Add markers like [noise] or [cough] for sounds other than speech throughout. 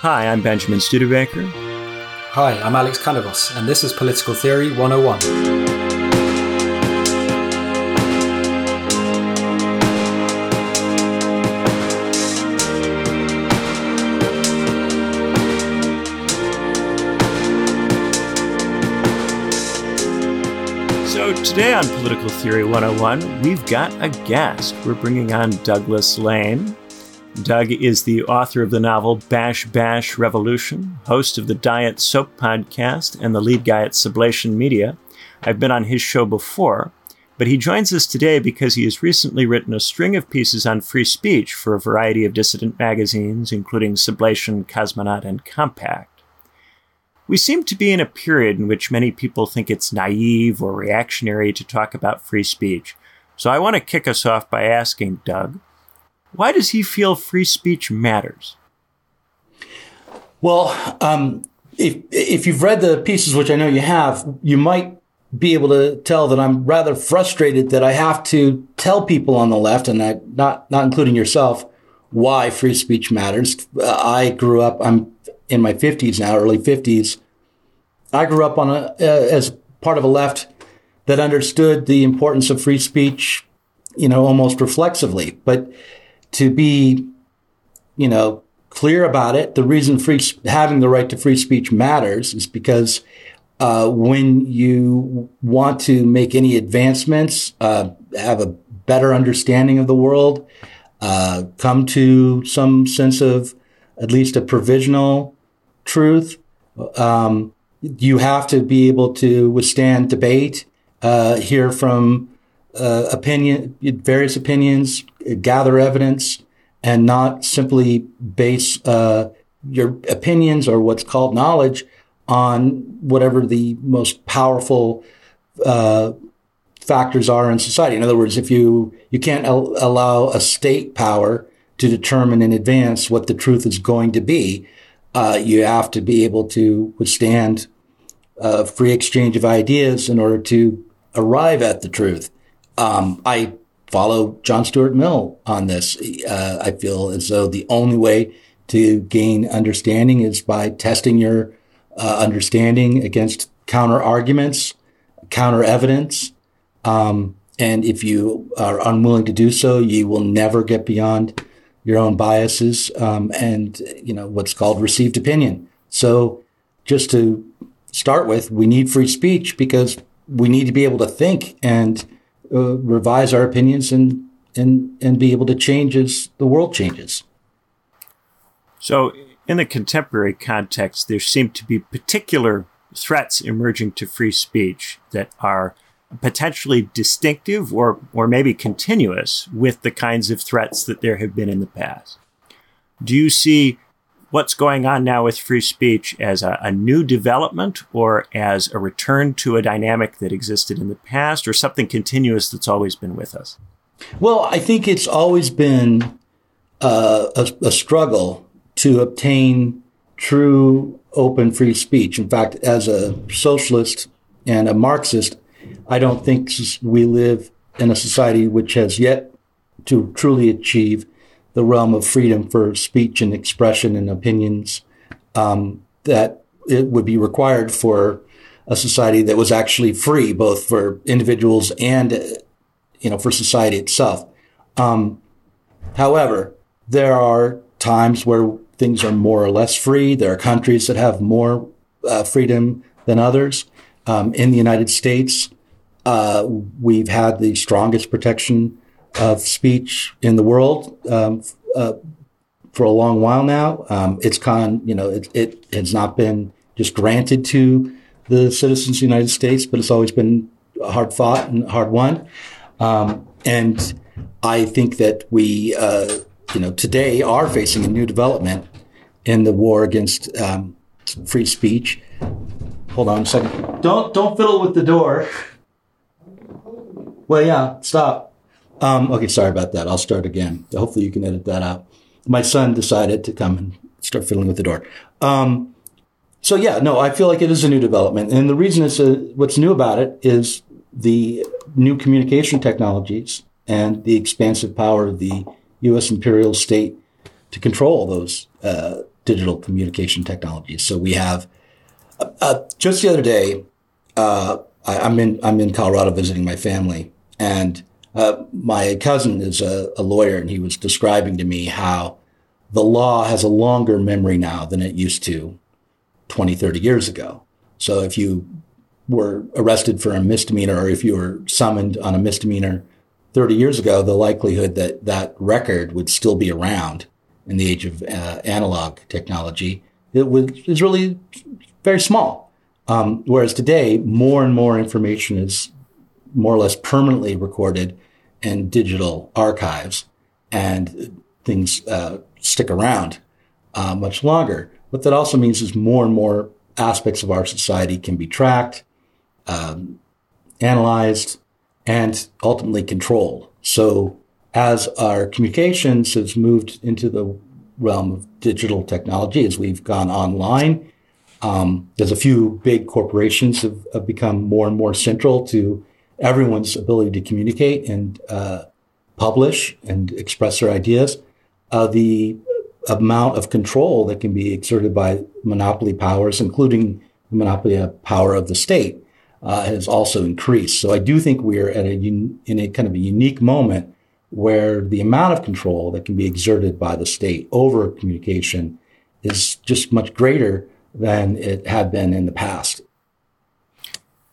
Hi, I'm Benjamin Studebaker. Hi, I'm Alex Canavos, and this is Political Theory 101. Today on Political Theory 101, we've got a guest. We're bringing on Douglas Lain. Doug is the author of the novel Bash Bash Revolution, host of the Diet Soap podcast, and the lead guy at Sublation Media. I've been on his show before, but he joins us today because he has recently written a string of pieces on free speech for a variety of dissident magazines, including Sublation, Cosmonaut, and Compact. We seem to be in a period in which many people think it's naive or reactionary to talk about free speech. So I want to kick us off by asking Doug, why does he feel free speech matters? Well, um, if if you've read the pieces, which I know you have, you might be able to tell that I'm rather frustrated that I have to tell people on the left, and not not including yourself, why free speech matters. I grew up. I'm in my 50s now, early 50s. I grew up on a, uh, as part of a left that understood the importance of free speech, you know, almost reflexively. But to be, you know, clear about it, the reason free having the right to free speech matters is because uh, when you want to make any advancements, uh, have a better understanding of the world, uh, come to some sense of at least a provisional truth. Um, you have to be able to withstand debate, uh, hear from uh, opinion, various opinions, gather evidence, and not simply base uh, your opinions or what's called knowledge on whatever the most powerful uh, factors are in society. In other words, if you you can't al- allow a state power to determine in advance what the truth is going to be, uh, you have to be able to withstand uh, free exchange of ideas in order to arrive at the truth. Um, I follow John Stuart Mill on this. Uh, I feel as though the only way to gain understanding is by testing your uh, understanding against counter arguments, counter evidence. Um, and if you are unwilling to do so, you will never get beyond your own biases, um, and, you know, what's called received opinion. So just to start with, we need free speech because we need to be able to think and uh, revise our opinions and, and, and be able to change as the world changes. So in the contemporary context, there seem to be particular threats emerging to free speech that are potentially distinctive or, or maybe continuous with the kinds of threats that there have been in the past. Do you see what's going on now with free speech as a, a, new development or as a return to a dynamic that existed in the past or something continuous that's always been with us? Well, I think it's always been uh, a, a struggle to obtain true open free speech. In fact, as a socialist and a Marxist, I don't think we live in a society which has yet to truly achieve the realm of freedom for speech and expression and opinions um, that it would be required for a society that was actually free, both for individuals and you know for society itself. Um, however, there are times where things are more or less free. There are countries that have more uh, freedom than others. Um, in the United States, uh, we've had the strongest protection of speech in the world um, uh, for a long while now. Um, it's con, you know, it, it, has not been just granted to the citizens of the United States, but it's always been hard fought and hard won. Um, and I think that we, uh, you know, today are facing a new development in the war against um, free speech. Hold on a second. Don't don't fiddle with the door. Well, yeah, stop. Um, okay, sorry about that. I'll start again. Hopefully you can edit that out. My son decided to come and start fiddling with the door. Um, so yeah, no, I feel like it is a new development. And the reason is what's new about it is the new communication technologies and the expansive power of the U.S. imperial state to control those uh, digital communication technologies. So we have uh, uh just the other day, uh, I, am in I'm in Colorado visiting my family, and uh, my cousin is a, a lawyer, and he was describing to me how the law has a longer memory now than it used to 20, 30 years ago. So if you were arrested for a misdemeanor or if you were summoned on a misdemeanor 30 years ago, the likelihood that that record would still be around in the age of uh, analog technology it is really very small. Um, whereas today, more and more information is more or less permanently recorded in digital archives and things uh, stick around uh, much longer. What that also means is more and more aspects of our society can be tracked, um, analyzed, and ultimately controlled. So as our communications has moved into the realm of digital technology, as we've gone online, um, there's a few big corporations have, have, become more and more central to everyone's ability to communicate and uh, publish and express their ideas. Uh, the amount of control that can be exerted by monopoly powers, including the monopoly power of the state, uh, has also increased. So I do think we're at a in a kind of a unique moment where the amount of control that can be exerted by the state over communication is just much greater than it had been in the past.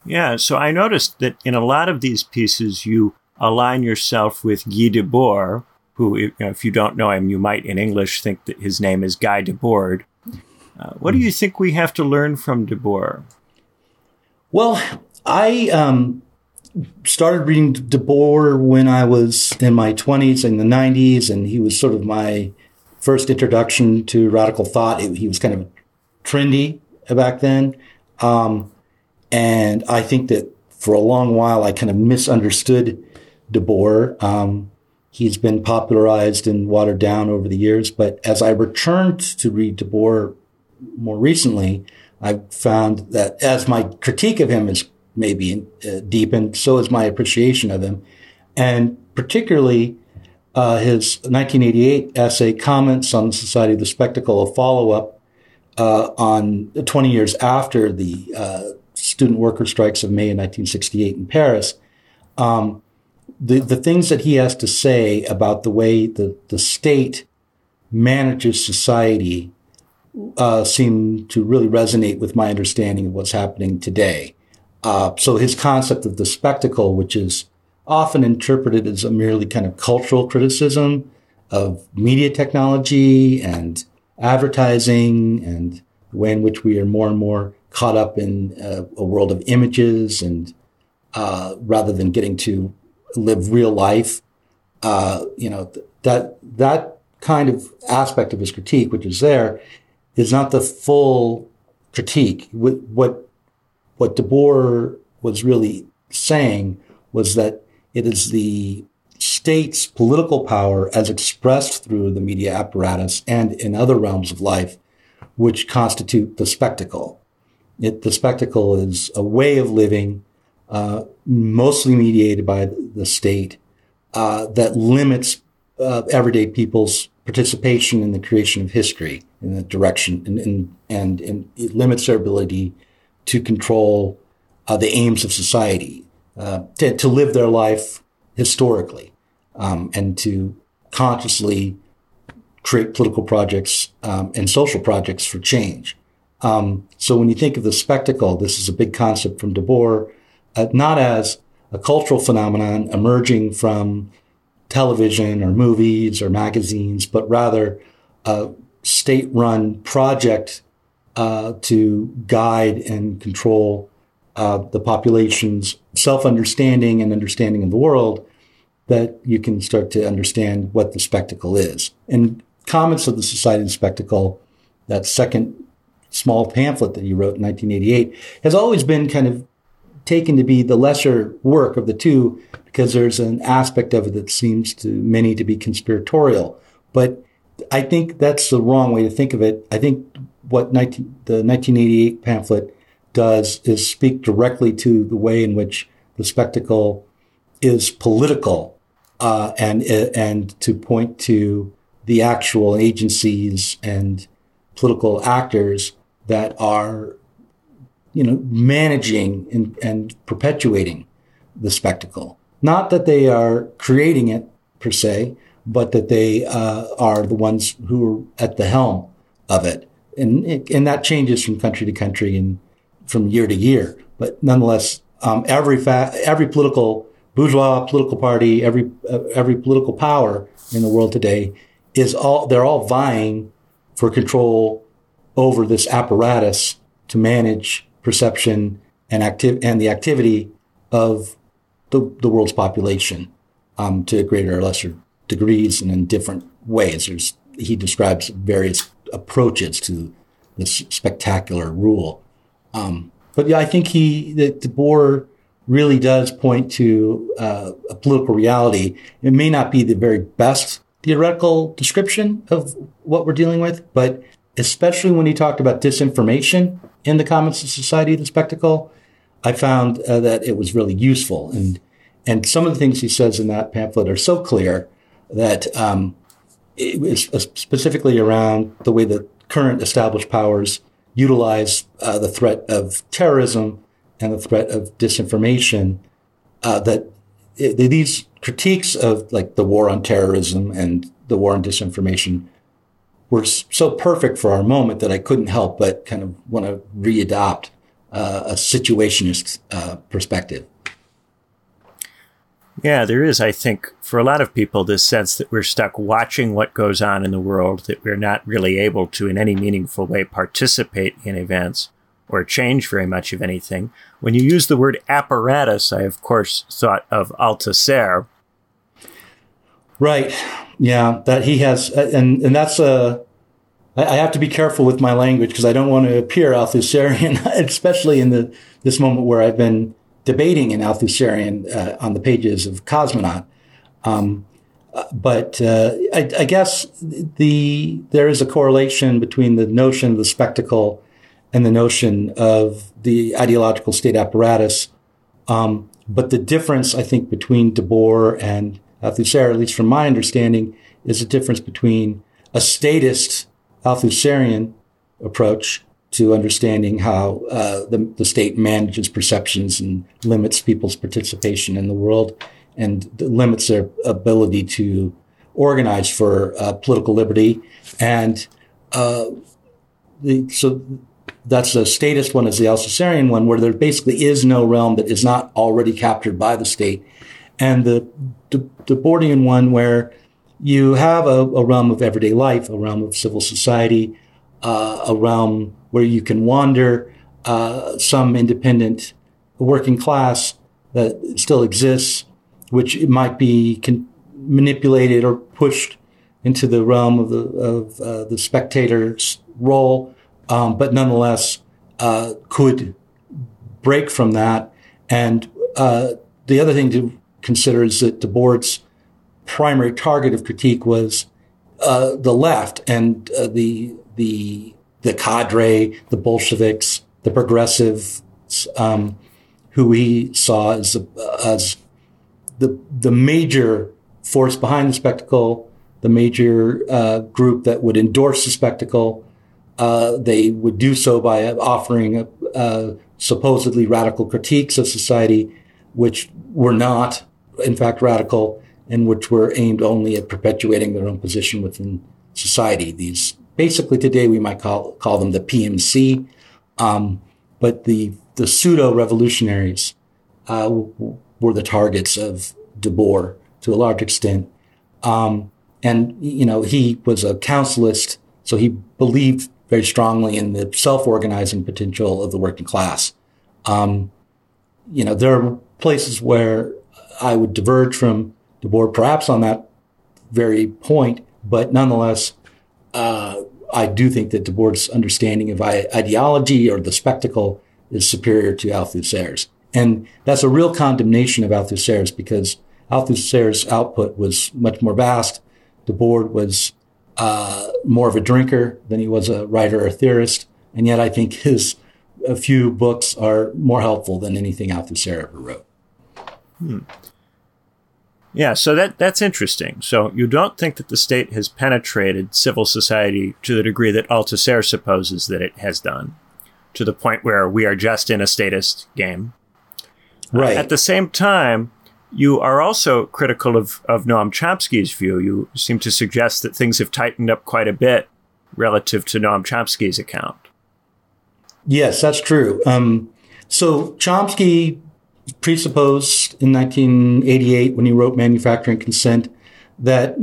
Yeah, so I noticed that in a lot of these pieces, you align yourself with Guy Debord, who, you know, if you don't know him, you might in English think that his name is Guy Debord. Uh, what do you think we have to learn from Debord? Well, I um, started reading Debord when I was in my 20s in the 90s, and he was sort of my first introduction to radical thought. He was kind of trendy back then. Um, and I think that for a long while, I kind of misunderstood Debord. Um, he's been popularized and watered down over the years. But as I returned to read Debord more recently, I found that as my critique of him is maybe uh, deepened, so is my appreciation of him. And particularly uh, his 1988 essay, Comments on the Society of the Spectacle, a follow up uh, on 20 years after the uh, student worker strikes of May in 1968 in Paris. Um, the, the things that he has to say about the way the, the state manages society uh, seem to really resonate with my understanding of what's happening today. Uh, so his concept of the spectacle, which is often interpreted as a merely kind of cultural criticism of media technology and advertising and the way in which we are more and more caught up in uh, a world of images and uh, rather than getting to live real life, uh, you know, th- that that kind of aspect of his critique, which is there, is not the full critique. What what, what Debord was really saying was that it is the state's political power as expressed through the media apparatus and in other realms of life, which constitute the spectacle. It, the spectacle is a way of living, uh, mostly mediated by the state, uh, that limits uh, everyday people's participation in the creation of history in the direction and, and, and, and it limits their ability to control uh, the aims of society, uh, to, to live their life historically, um, and to consciously create political projects um, and social projects for change. Um, so when you think of the spectacle, this is a big concept from Debord, uh, not as a cultural phenomenon emerging from television or movies or magazines, but rather a state run project uh, to guide and control uh, the population's self understanding and understanding of the world that you can start to understand what the spectacle is. And Comments of the Society and Spectacle, that second small pamphlet that he wrote in 1988, has always been kind of taken to be the lesser work of the two because there's an aspect of it that seems to many to be conspiratorial. But I think that's the wrong way to think of it. I think what 19, the 1988 pamphlet does is speak directly to the way in which the spectacle is political, uh, and and to point to the actual agencies and political actors that are, you know, managing and, and perpetuating the spectacle. Not that they are creating it per se, but that they uh, are the ones who are at the helm of it. And, and that changes from country to country and from year to year. But nonetheless, um, every fa- every political bourgeois political party, every uh, every political power in the world today is all they're all vying for control over this apparatus to manage perception and active and the activity of the, the world's population um, to greater or lesser degrees and in different ways. There's, he describes various approaches to this spectacular rule. Um, but yeah, I think he, that Debord really does point to uh, a political reality. It may not be the very best theoretical description of what we're dealing with, but especially when he talked about disinformation in the comments of society, the spectacle, I found uh, that it was really useful. And, and some of the things he says in that pamphlet are so clear that um, it was specifically around the way that current established powers utilize uh, the threat of terrorism and the threat of disinformation. Uh, that it, these critiques of like the war on terrorism and the war on disinformation were so perfect for our moment that I couldn't help but kind of want to readopt uh, a situationist uh, perspective. Yeah, there is, I think, for a lot of people, this sense that we're stuck watching what goes on in the world, that we're not really able to, in any meaningful way, participate in events or change very much of anything. When you use the word apparatus, I, of course, thought of Althusser. Right. Yeah, that he has, and, and that's a, I have to be careful with my language because I don't want to appear Althusserian, [laughs] especially in the, this moment where I've been debating in Althusserian uh, on the pages of Cosmonaut. Um, but uh, I, I, guess the there is a correlation between the notion of the spectacle and the notion of the ideological state apparatus. Um, but the difference, I think, between Debord and Althusser, at least from my understanding, is a difference between a statist Althusserian approach to understanding how uh, the, the state manages perceptions and limits people's participation in the world and limits their ability to organize for uh, political liberty. And uh, the, so that's the statist one is the Althusserian one, where there basically is no realm that is not already captured by the state. And the, the, Debordian one where you have a, a, realm of everyday life, a realm of civil society, uh, a realm where you can wander, uh, some independent working class that still exists, which might be con- manipulated or pushed into the realm of the of uh, the spectator's role, um, but nonetheless uh, could break from that. And uh, the other thing to consider is that Debord's primary target of critique was uh, the left and the the the cadre, the Bolsheviks, the progressives, um, who he saw as, as the, the major force behind the spectacle, the major uh, group that would endorse the spectacle. Uh, they would do so by offering uh, supposedly radical critiques of society, which were not, in fact, radical and which were aimed only at perpetuating their own position within society. These basically today we might call call them the PMC, um, but the the pseudo revolutionaries uh, were the targets of Debord to a large extent. Um, and you know he was a councilist, so he believed very strongly in the self-organizing potential of the working class. Um, you know there are places where I would diverge from Debord, perhaps on that very point, but nonetheless, uh, I do think that Debord's understanding of ideology or the spectacle is superior to Althusser's. And that's a real condemnation of Althusser's because Althusser's output was much more vast. Debord was uh, more of a drinker than he was a writer or theorist. And yet I think his a few books are more helpful than anything Althusser ever wrote. Hmm. Yeah, so that that's interesting. So you don't think that the state has penetrated civil society to the degree that Althusser supposes that it has done, to the point where we are just in a statist game. Right. Uh, at the same time, you are also critical of, of Noam Chomsky's view. You seem to suggest that things have tightened up quite a bit relative to Noam Chomsky's account. Yes, that's true. Um, so Chomsky presupposed in 1988 when he wrote Manufacturing Consent that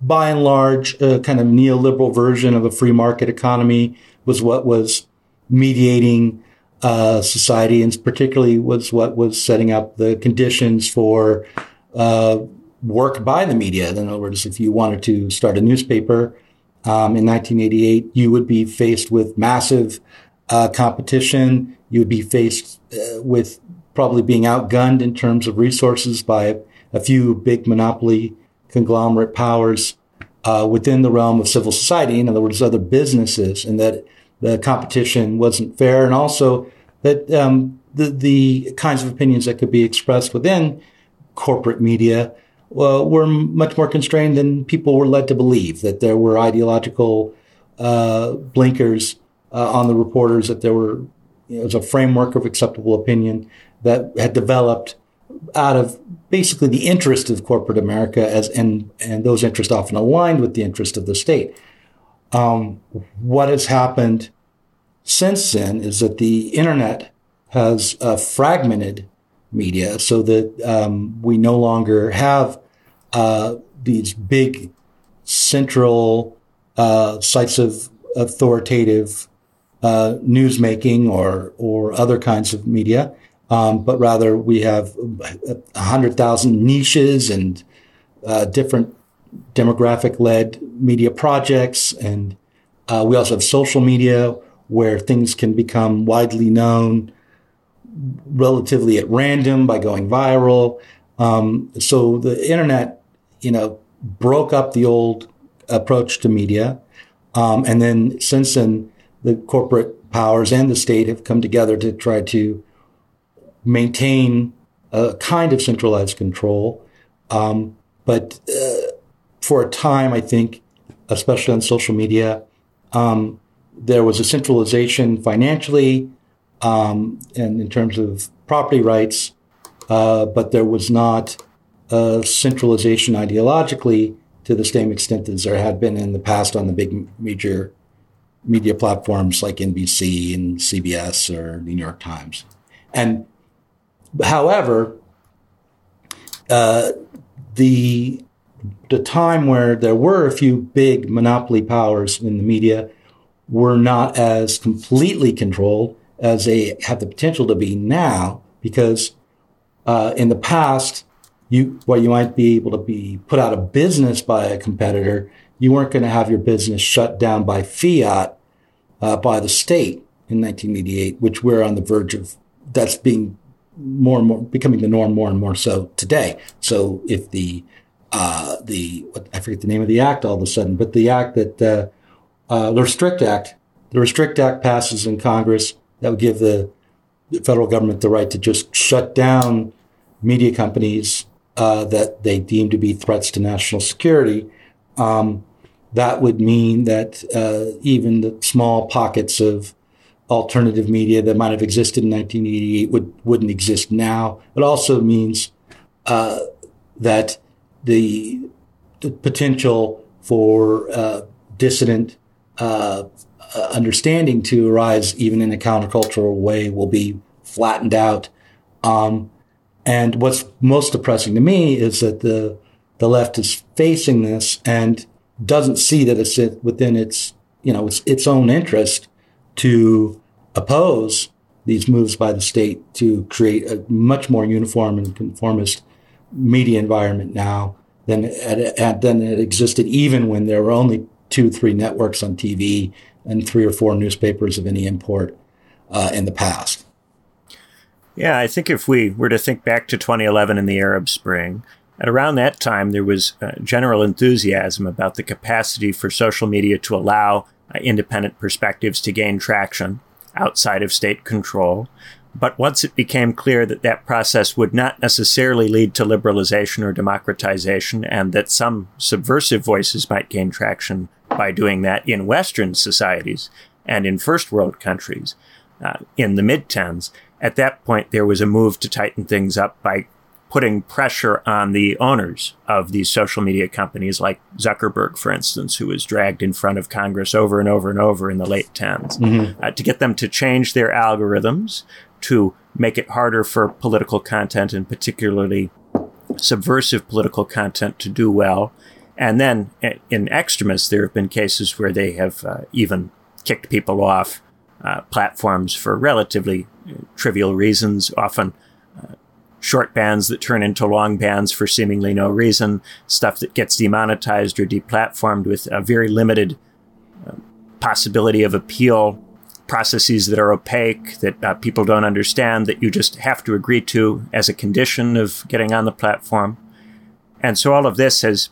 by and large, a kind of neoliberal version of a free market economy was what was mediating uh, society, and particularly was what was setting up the conditions for uh, work by the media. In other words, if you wanted to start a newspaper um, in 1988, you would be faced with massive uh, competition. You would be faced uh, with probably being outgunned in terms of resources by a few big monopoly conglomerate powers uh, within the realm of civil society. In other words, other businesses, and that the competition wasn't fair, and also that um, the the kinds of opinions that could be expressed within corporate media were much more constrained than people were led to believe. That there were ideological uh, blinkers uh, on the reporters. That there were you know, was a framework of acceptable opinion that had developed out of basically the interest of corporate America as and and those interests often aligned with the interest of the state. Um, what has happened since then is that the internet has uh, fragmented media so that um, we no longer have uh, these big central uh, sites of authoritative uh, news or or other kinds of media um, but rather we have a hundred thousand niches and uh, different demographic led media projects. And uh, we also have social media where things can become widely known relatively at random by going viral. Um, so the internet, you know, broke up the old approach to media. Um, and then since then, the corporate powers and the state have come together to try to maintain a kind of centralized control. Um, but uh, for a time, I think, especially on social media, um, there was a centralization financially um, and in terms of property rights, uh, but there was not a centralization ideologically to the same extent as there had been in the past on the big major media platforms like NBC and CBS or the New York Times. And However, uh, the the time where there were a few big monopoly powers in the media were not as completely controlled as they have the potential to be now, because uh, in the past, you while you might be able to be put out of business by a competitor, you weren't going to have your business shut down by fiat uh, by the state in 1988, which we're on the verge of. That's being more and more becoming the norm more and more so today. So if the uh, the I forget the name of the act all of a sudden, but the act that uh, uh, the Restrict Act, the Restrict Act passes in Congress that would give the, the federal government the right to just shut down media companies uh, that they deem to be threats to national security. Um, that would mean that uh, even the small pockets of alternative media that might have existed in 1988 would, wouldn't exist now. It also means uh, that the, the, potential for uh, dissident uh, uh, understanding to arise even in a countercultural way will be flattened out. Um, and what's most depressing to me is that the the left is facing this and doesn't see that it's within its you know its, its own interest to oppose these moves by the state to create a much more uniform and conformist media environment now than than it existed even when there were only two, three networks on TV and three or four newspapers of any import uh, in the past. Yeah, I think if we were to think back to 2011 and the Arab Spring, at around that time there was uh, general enthusiasm about the capacity for social media to allow independent perspectives to gain traction outside of state control. But once it became clear that that process would not necessarily lead to liberalization or democratization, and that some subversive voices might gain traction by doing that in Western societies and in first world countries uh, in the mid 10s, at that point there was a move to tighten things up by putting pressure on the owners of these social media companies, like Zuckerberg, for instance, who was dragged in front of Congress over and over and over in the late 10s, mm-hmm. uh, to get them to change their algorithms to make it harder for political content and particularly subversive political content to do well. And then in extremists, there have been cases where they have uh, even kicked people off uh, platforms for relatively uh, trivial reasons, often short bands that turn into long bands for seemingly no reason, stuff that gets demonetized or deplatformed with a very limited uh, possibility of appeal, processes that are opaque, that uh, people don't understand, that you just have to agree to as a condition of getting on the platform. And so all of this has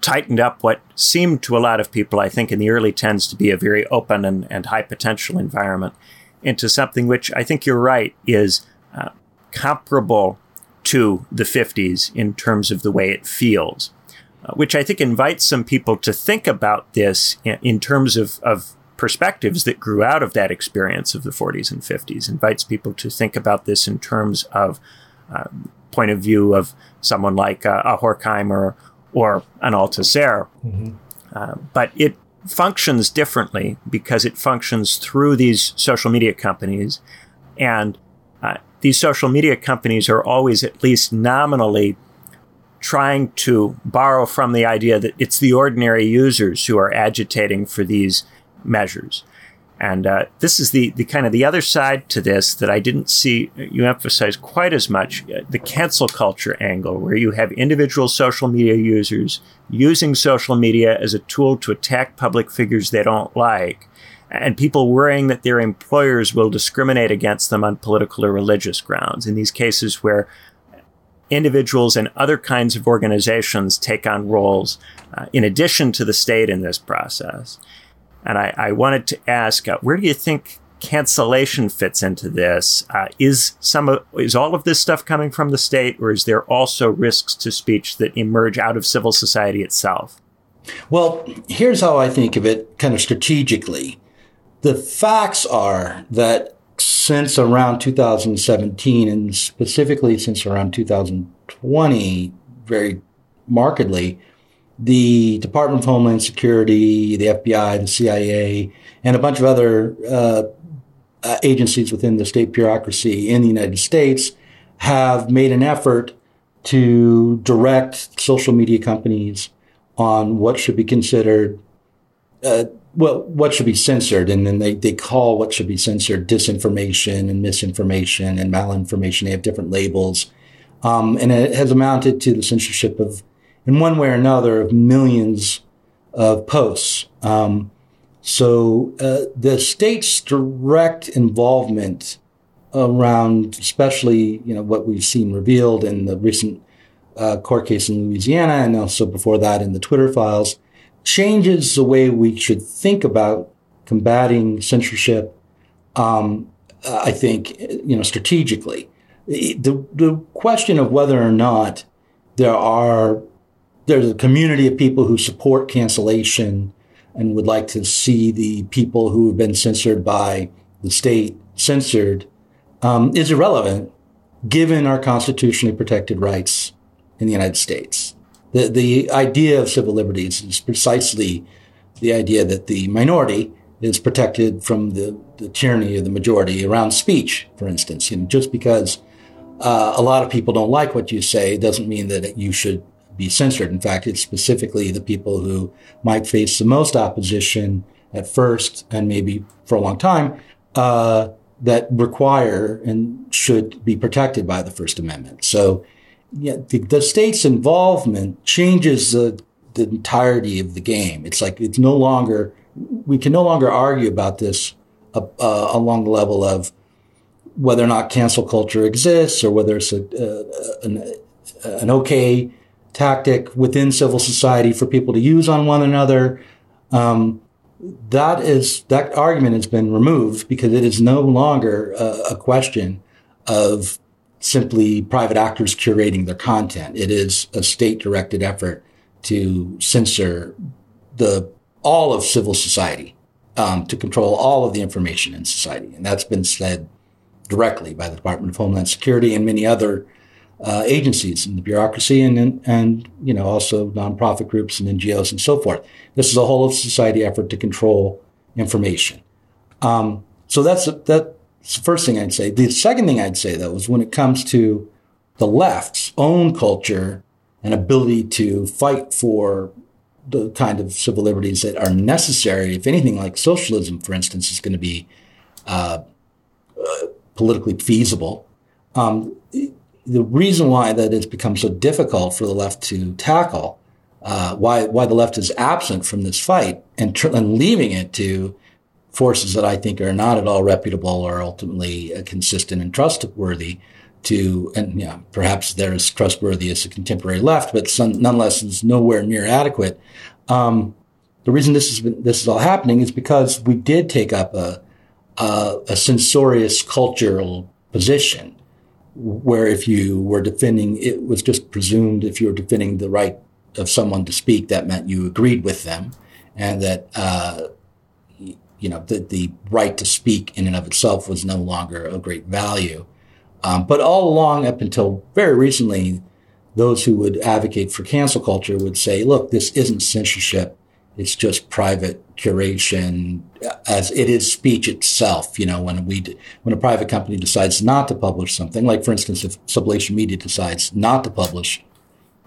tightened up what seemed to a lot of people, I think, in the early 10s to be a very open and, and high potential environment into something which I think you're right is uh, comparable to the 50s in terms of the way it feels, uh, which I think invites some people to think about this in, terms of, of perspectives that grew out of that experience of the 40s and 50s, invites people to think about this in terms of uh, point of view of someone like uh, a Horkheimer or an Althusser. Mm-hmm. Uh, but it functions differently because it functions through these social media companies and these social media companies are always at least nominally trying to borrow from the idea that it's the ordinary users who are agitating for these measures. And uh, this is the, the kind of the other side to this that I didn't see you emphasize quite as much uh, the cancel culture angle, where you have individual social media users using social media as a tool to attack public figures they don't like and people worrying that their employers will discriminate against them on political or religious grounds. In these cases where individuals and other kinds of organizations take on roles uh, in addition to the state in this process. And I, I wanted to ask, uh, where do you think cancellation fits into this? Uh, is some of, is all of this stuff coming from the state, or is there also risks to speech that emerge out of civil society itself? Well, here's how I think of it, kind of strategically. The facts are that since around 2017 and specifically since around 2020, very markedly, the Department of Homeland Security, the FBI, the CIA, and a bunch of other uh, uh, agencies within the state bureaucracy in the United States have made an effort to direct social media companies on what should be considered uh, well, what should be censored, and then they, they call what should be censored disinformation and misinformation and malinformation. They have different labels. Um, and it has amounted to the censorship of, in one way or another, of millions of posts. Um, so uh, the state's direct involvement around, especially you know what we've seen revealed in the recent uh, court case in Louisiana, and also before that in the Twitter files, changes the way we should think about combating censorship. Um, I think, you know, strategically. The, the question of whether or not there are, there's a community of people who support cancellation and would like to see the people who have been censored by the state censored um, is irrelevant given our constitutionally protected rights in the United States. The, the idea of civil liberties is precisely the idea that the minority is protected from the, the tyranny of the majority around speech, for instance. You know, just because uh, a lot of people don't like what you say doesn't mean that you should be censored. In fact, it's specifically the people who might face the most opposition at first and maybe for a long time uh, that require and should be protected by the First Amendment. So yeah, the, the state's involvement changes the, the entirety of the game. It's like it's no longer we can no longer argue about this uh, uh, along the level of whether or not cancel culture exists or whether it's a, uh, an, an okay tactic within civil society for people to use on one another. Um, that is that argument has been removed because it is no longer a, a question of simply private actors curating their content. It is a state directed effort to censor the all of civil society, um, to control all of the information in society. And that's been said directly by the Department of Homeland Security and many other uh, agencies in the bureaucracy and, and, and, you know, also nonprofit groups and NGOs and so forth. This is a whole of society effort to control information. Um, so that's, the first thing I'd say. The second thing I'd say though is when it comes to the left's own culture and ability to fight for the kind of civil liberties that are necessary, if anything like socialism, for instance, is going to be uh, uh, politically feasible. Um, the reason why that has become so difficult for the left to tackle, uh, why why the left is absent from this fight and, tr- and leaving it to forces that I think are not at all reputable or ultimately uh, consistent and trustworthy to, and yeah, perhaps they're as trustworthy as the contemporary left, but some, nonetheless is nowhere near adequate. Um, the reason this been, this is all happening is because we did take up a, a, a censorious cultural position where if you were defending, it was just presumed if you were defending the right of someone to speak, that meant you agreed with them and that, uh, you know, the, the right to speak in and of itself was no longer a great value. Um, but all along, up until very recently, those who would advocate for cancel culture would say, look, this isn't censorship. It's just private curation as it is speech itself. You know, when we, when a private company decides not to publish something, like for instance, if Sublation Media decides not to publish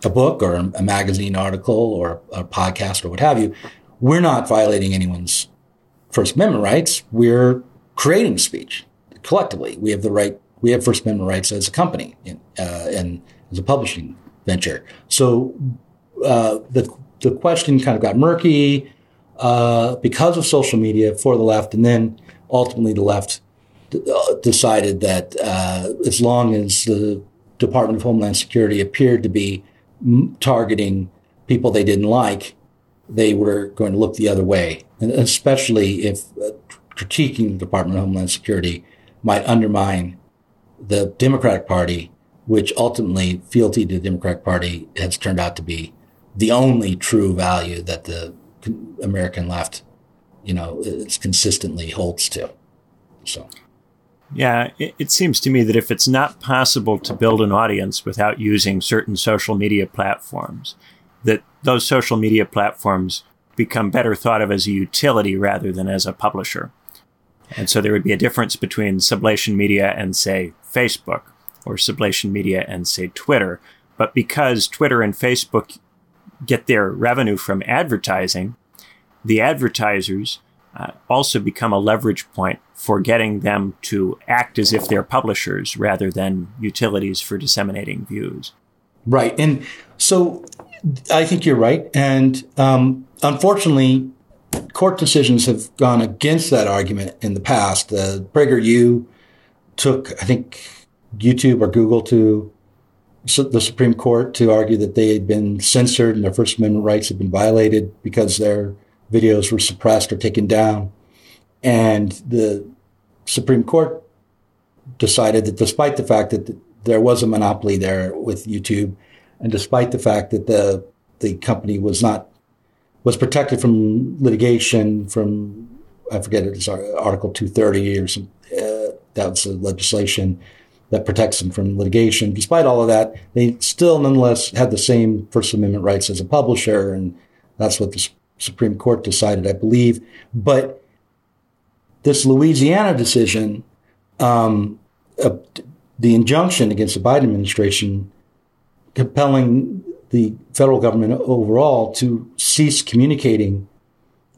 a book or a magazine article or a podcast or what have you, we're not violating anyone's First Amendment rights. We're creating speech collectively. We have the right, we have First Amendment rights as a company uh, and as a publishing venture. So, uh, the, the question kind of got murky uh, because of social media for the left, and then ultimately the left d- uh, decided that uh, as long as the Department of Homeland Security appeared to be m- targeting people they didn't like, they were going to look the other way, and especially if critiquing the Department of Homeland Security might undermine the Democratic Party, which ultimately fealty to the Democratic Party has turned out to be the only true value that the American left, you know, consistently holds to. So. Yeah, it, it, seems to me that if it's not possible to build an audience without using certain social media platforms, that those social media platforms become better thought of as a utility rather than as a publisher. And so there would be a difference between Sublation Media and, say, Facebook, or Sublation Media and, say, Twitter. But because Twitter and Facebook get their revenue from advertising, the advertisers uh, also become a leverage point for getting them to act as if they're publishers rather than utilities for disseminating views. Right. And so I think you're right. And um, unfortunately, court decisions have gone against that argument in the past. Uh, PragerU took, I think, YouTube or Google to the Supreme Court to argue that they had been censored and their First Amendment rights had been violated because their videos were suppressed or taken down. And the Supreme Court decided that despite the fact that there was a monopoly there with YouTube, and despite the fact that the the company was not was protected from litigation from I forget it was Article 230 or some uh, that was the legislation that protects them from litigation. Despite all of that, they still nonetheless had the same First Amendment rights as a publisher, and that's what the Supreme Court decided, I believe. But this Louisiana decision, um, uh, the injunction against the Biden administration compelling the federal government overall to cease communicating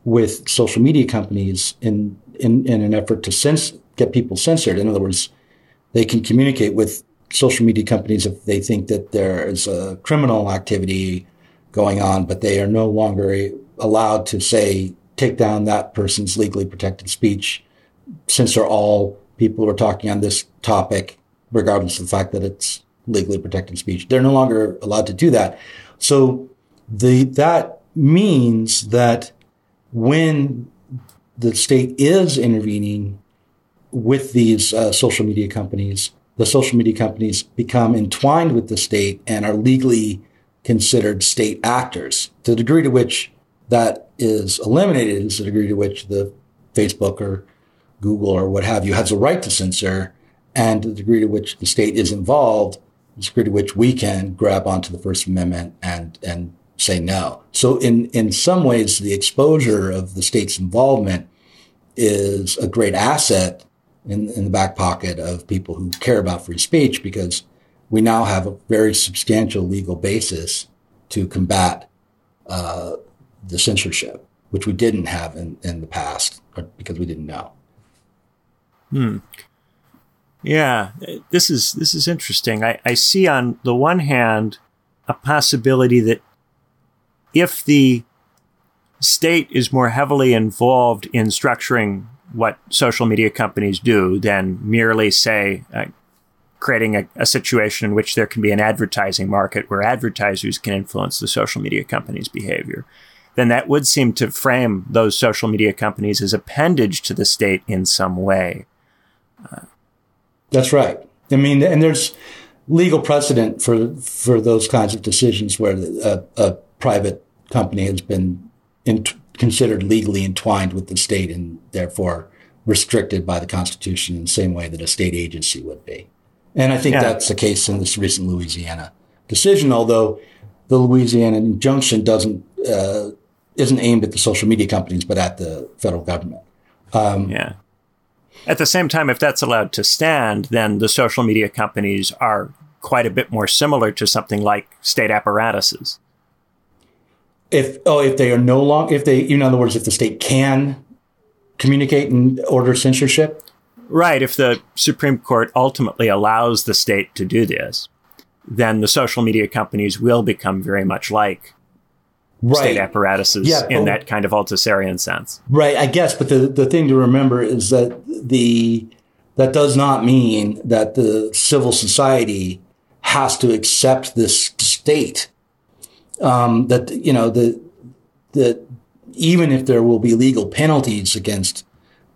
with social media companies in, in, in an effort to sense, get people censored. In other words, they can communicate with social media companies if they think that there is a criminal activity going on, but they are no longer allowed to say, take down that person's legally protected speech, censor all people who are talking on this topic, regardless of the fact that it's legally protected speech. They're no longer allowed to do that. So the, that means that when the state is intervening with these uh, social media companies, the social media companies become entwined with the state and are legally considered state actors. To the degree to which that is eliminated is the degree to which the Facebook or Google or what have you has a right to censor and the degree to which the state is involved, degree to which we can grab onto the First Amendment and, and say no. So in, in some ways, the exposure of the state's involvement is a great asset in, in the back pocket of people who care about free speech because we now have a very substantial legal basis to combat uh, the censorship, which we didn't have in, in the past because we didn't know. Hmm. Yeah, this is this is interesting. I, I see on the one hand a possibility that if the state is more heavily involved in structuring what social media companies do than merely say uh, creating a, a, situation in which there can be an advertising market where advertisers can influence the social media companies' behavior, then that would seem to frame those social media companies as appendage to the state in some way. Uh, That's right. I mean, and there's legal precedent for for those kinds of decisions where a, a private company has been in, considered legally entwined with the state and therefore restricted by the Constitution in the same way that a state agency would be. And I think yeah. that's the case in this recent Louisiana decision, although the Louisiana injunction doesn't uh, isn't aimed at the social media companies, but at the federal government. Um, yeah. At the same time, if that's allowed to stand, then the social media companies are quite a bit more similar to something like state apparatuses. If oh, if they are no longer, if they, in other words, if the state can communicate and order censorship, Right. If the Supreme Court ultimately allows the state to do this, then the social media companies will become very much like right. state apparatuses yeah, in that kind of Althusserian sense. Right, I guess. But the, the thing to remember is that the that does not mean that the civil society has to accept this state. Um, that you know the that even if there will be legal penalties against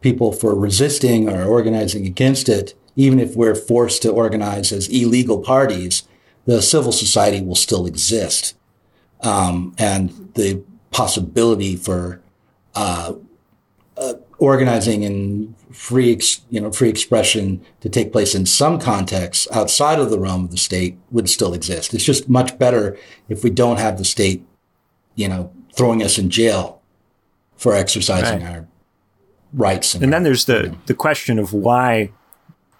people for resisting or organizing against it, even if we're forced to organize as illegal parties, the civil society will still exist. Um, and the possibility for uh, uh, organizing and free, ex- you know, free expression to take place in some contexts outside of the realm of the state would still exist. It's just much better if we don't have the state, you know, throwing us in jail for exercising right. our rights. And, and then there's the, the question of why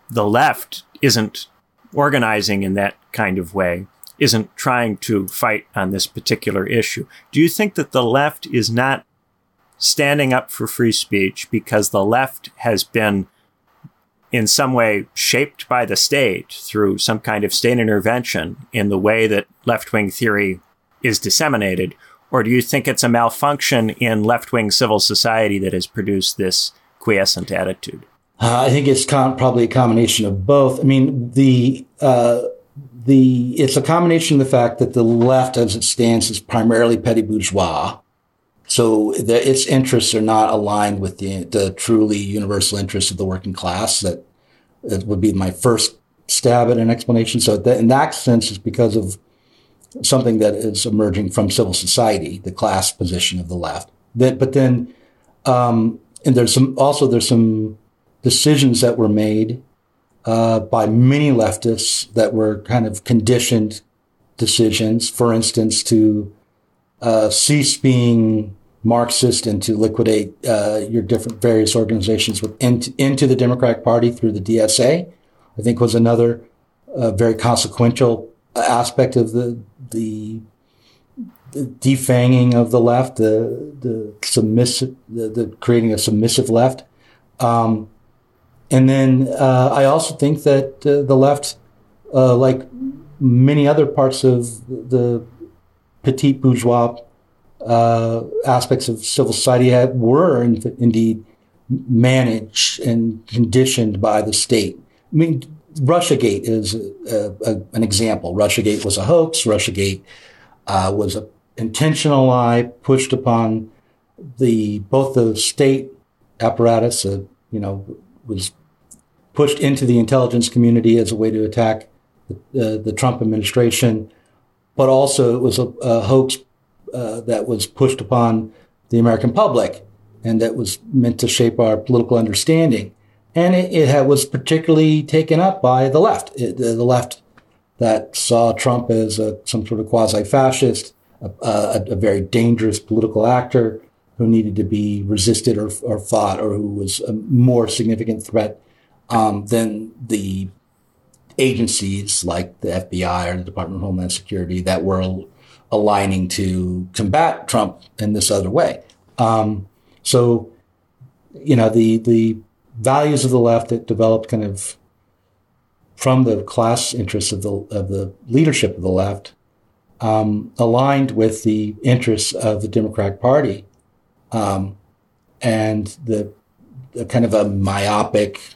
the left isn't organizing in that kind of way, isn't trying to fight on this particular issue. Do you think that the left is not standing up for free speech because the left has been in some way shaped by the state through some kind of state intervention in the way that left wing theory is disseminated? Or do you think it's a malfunction in left wing civil society that has produced this quiescent attitude? Uh, I think it's com- probably a combination of both. I mean, the uh, the it's a combination of the fact that the left, as it stands, is primarily petty bourgeois, so the, its interests are not aligned with the the truly universal interests of the working class. That, that would be my first stab at an explanation. So that, in that sense, it's because of something that is emerging from civil society, the class position of the left. That, but then, um, and there's some also there's some decisions that were made uh, by many leftists that were kind of conditioned decisions. For instance, to uh, cease being Marxist and to liquidate uh, your different various organizations with, into, the Democratic Party through the DSA, I think was another uh, very consequential aspect of the the, the defanging of the left, the the submissive, the, the creating a submissive left, um, and then uh, I also think that uh, the left, uh, like many other parts of the petite bourgeois uh, aspects of civil society, were in, indeed managed and conditioned by the state. I mean, Russiagate is a, a, an example. Russiagate was a hoax. Russiagate uh, was an intentional lie pushed upon the both the state apparatus, uh, you know, was pushed into the intelligence community as a way to attack the, uh, the Trump administration, but also it was a, a hoax uh, that was pushed upon the American public and that was meant to shape our political understanding. And it, it was particularly taken up by the left, it, the, left that saw Trump as a, some sort of quasi-fascist, a, a, a, very dangerous political actor who needed to be resisted or, or fought, or who was a more significant threat um, than the agencies like the FBI or the Department of Homeland Security that were aligning to combat Trump in this other way. Um, so, you know, the the values of the left that developed kind of from the class interests of the of the leadership of the left um, aligned with the interests of the Democratic Party, um, and the, the kind of a myopic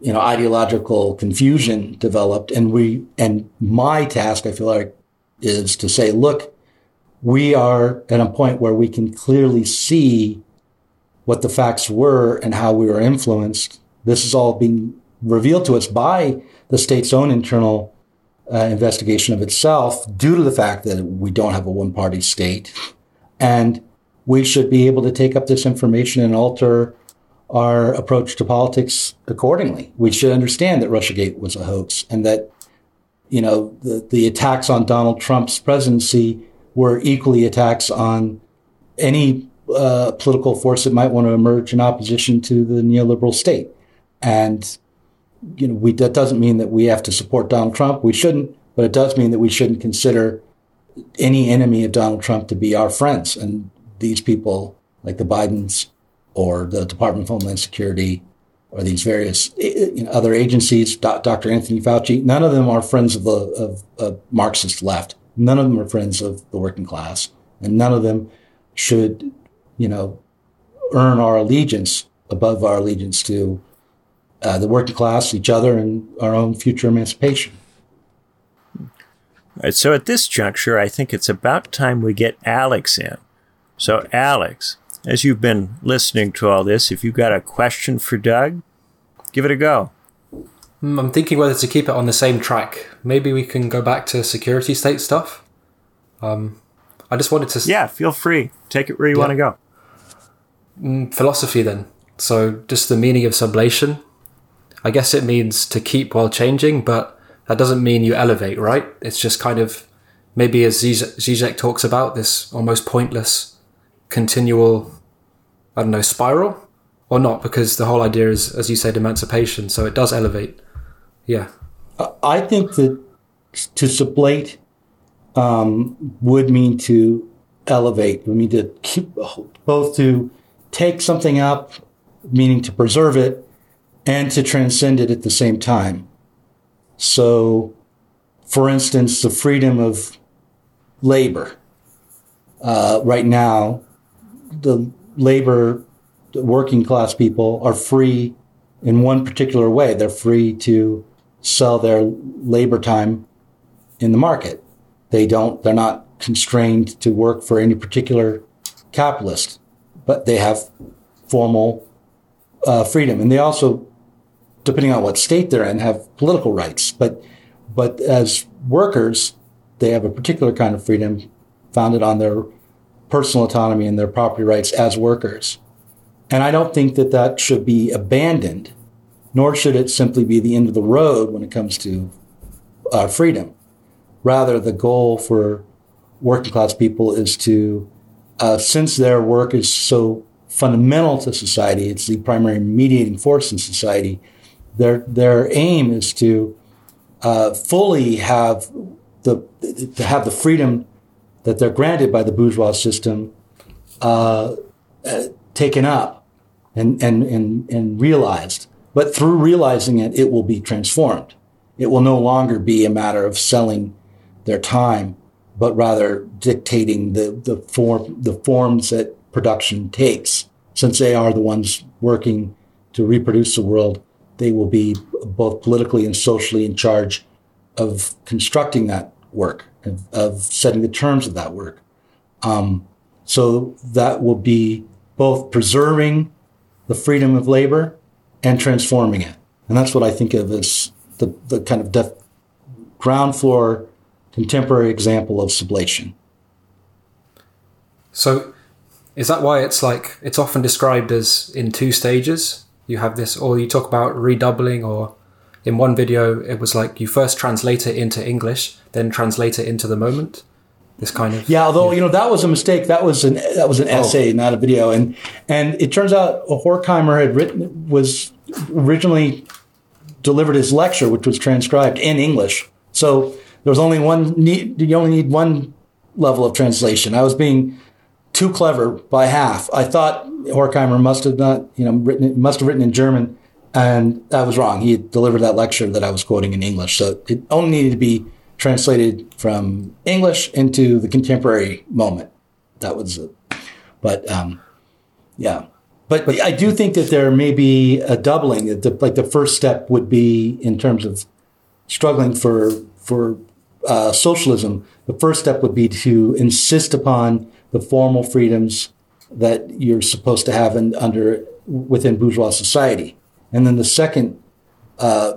you know, ideological confusion developed. And we, and my task, I feel like, is to say, look, we are at a point where we can clearly see what the facts were and how we were influenced. This is all being revealed to us by the state's own internal uh, investigation of itself due to the fact that we don't have a one party state. And we should be able to take up this information and alter our approach to politics accordingly. We should understand that Russiagate was a hoax and that, you know, the, the attacks on Donald Trump's presidency were equally attacks on any uh, political force that might want to emerge in opposition to the neoliberal state. And, you know, we, that doesn't mean that we have to support Donald Trump. We shouldn't, but it does mean that we shouldn't consider any enemy of Donald Trump to be our friends. And these people, like the Bidens, or the Department of Homeland Security or these various you know, other agencies, Dr. Anthony Fauci, none of them are friends of the of, of Marxist left. None of them are friends of the working class, and none of them should, you know, earn our allegiance above our allegiance to uh, the working class, each other, and our own future emancipation. All right, so at this juncture, I think it's about time we get Alex in. So, Alex, as you've been listening to all this, if you've got a question for Doug, give it a go. Hmm, I'm thinking whether to keep it on the same track. Maybe we can go back to security state stuff. Um, I just wanted to. Yeah, feel free. Take it where you yeah. want to go. Mm, philosophy, then. So, just the meaning of sublation. I guess it means to keep while changing, but that doesn't mean you elevate, right? It's just kind of maybe as Zizek talks about this almost pointless continual, I don't know, spiral or not? Because the whole idea is, as you said, emancipation. So it does elevate. Yeah. I think that to sublate um, would mean to elevate, would mean to keep both to take something up, meaning to preserve it, and to transcend it at the same time. So, for instance, the freedom of labor uh, right now the labor, the working class people are free in one particular way. They're free to sell their labor time in the market. They don't, they're not constrained to work for any particular capitalist, but they have formal uh, freedom. And they also, depending on what state they're in, have political rights. But, but as workers, they have a particular kind of freedom founded on their personal autonomy and their property rights as workers. And I don't think that that should be abandoned, nor should it simply be the end of the road when it comes to uh, freedom. Rather, the goal for working class people is to, uh, since their work is so fundamental to society, it's the primary mediating force in society. Their their aim is to uh, fully have the to have the freedom that they're granted by the bourgeois system uh, uh, taken up and, and, and, and realized. But through realizing it, it will be transformed. It will no longer be a matter of selling their time, but rather dictating the, the form, the forms that production takes. Since they are the ones working to reproduce the world, they will be both politically and socially in charge of constructing that work of, setting the terms of that work. Um, so that will be both preserving the freedom of labor and transforming it. And that's what I think of as the, the kind of def- ground floor contemporary example of sublation. So, is that why it's like it's often described as in two stages? You have this, or you talk about redoubling, or in one video, it was like you first translate it into English, then translate it into the moment. This kind of yeah. Although yeah. you know that was a mistake. That was an that was an oh. essay, not a video. And and it turns out Horkheimer had written was originally delivered his lecture, which was transcribed in English. So there was only one need. You only need one level of translation. I was being too clever by half. I thought Horkheimer must have not, you know, written must have written in German, and I was wrong. He delivered that lecture that I was quoting in English, so it only needed to be translated from English into the contemporary moment. That was it. But um, yeah, but, but I do think that there may be a doubling. Like the first step would be in terms of struggling for for uh, socialism. The first step would be to insist upon the formal freedoms that you're supposed to have in, under within bourgeois society, and then the second uh,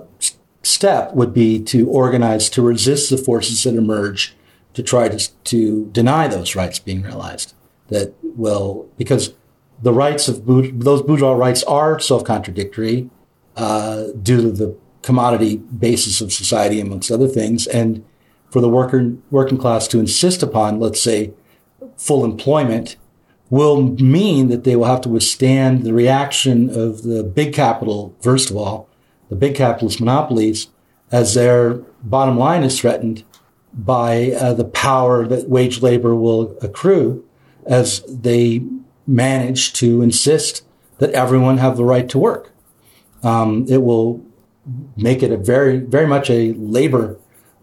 step would be to organize to resist the forces that emerge to try to to deny those rights being realized. That will because the rights of those bourgeois rights are self-contradictory uh, due to the commodity basis of society, amongst other things, and for the worker working class to insist upon, let's say, full employment, will mean that they will have to withstand the reaction of the big capital, first of all, the big capitalist monopolies, as their bottom line is threatened by uh, the power that wage labor will accrue as they manage to insist that everyone have the right to work. Um, it will make it a very, very much a labor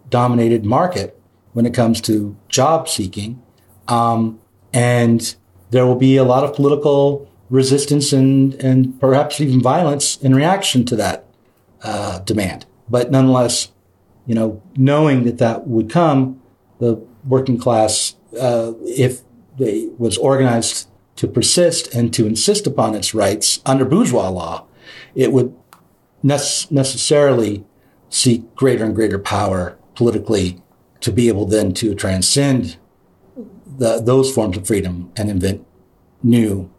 dominated market when it comes to job seeking. Um, and there will be a lot of political resistance and, and perhaps even violence in reaction to that uh, demand. But nonetheless, you know, knowing that that would come, the working class, uh, if they was organized to persist and to insist upon its rights under bourgeois law, it would ne- necessarily seek greater and greater power politically to be able then to transcend the, those forms of freedom and invent new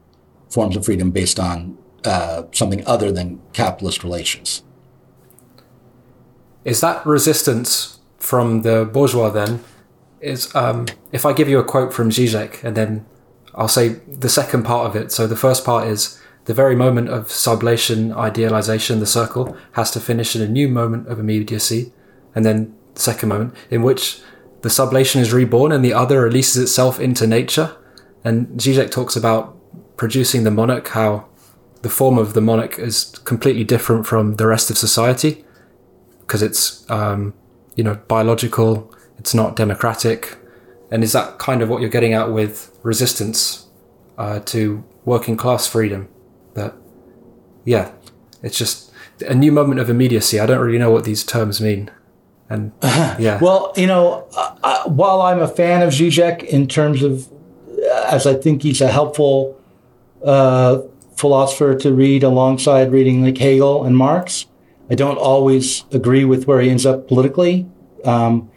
forms of freedom based on uh, something other than capitalist relations. Is that resistance from the bourgeois then? Is um, if I give you a quote from Zizek and then I'll say the second part of it. So the first part is the very moment of sublation, idealization, the circle has to finish in a new moment of immediacy. And then the second moment in which the sublation is reborn and the other releases itself into nature. And Zizek talks about producing the monarch, how the form of the monarch is completely different from the rest of society because it's, um, you know, biological, it's not democratic, and is that kind of what you're getting at with resistance uh, to working class freedom? That, yeah, it's just a new moment of immediacy. I don't really know what these terms mean. And [laughs] yeah. well, you know, uh, uh, while I'm a fan of Zizek in terms of, uh, as I think he's a helpful uh, philosopher to read alongside reading like Hegel and Marx, I don't always agree with where he ends up politically. Um,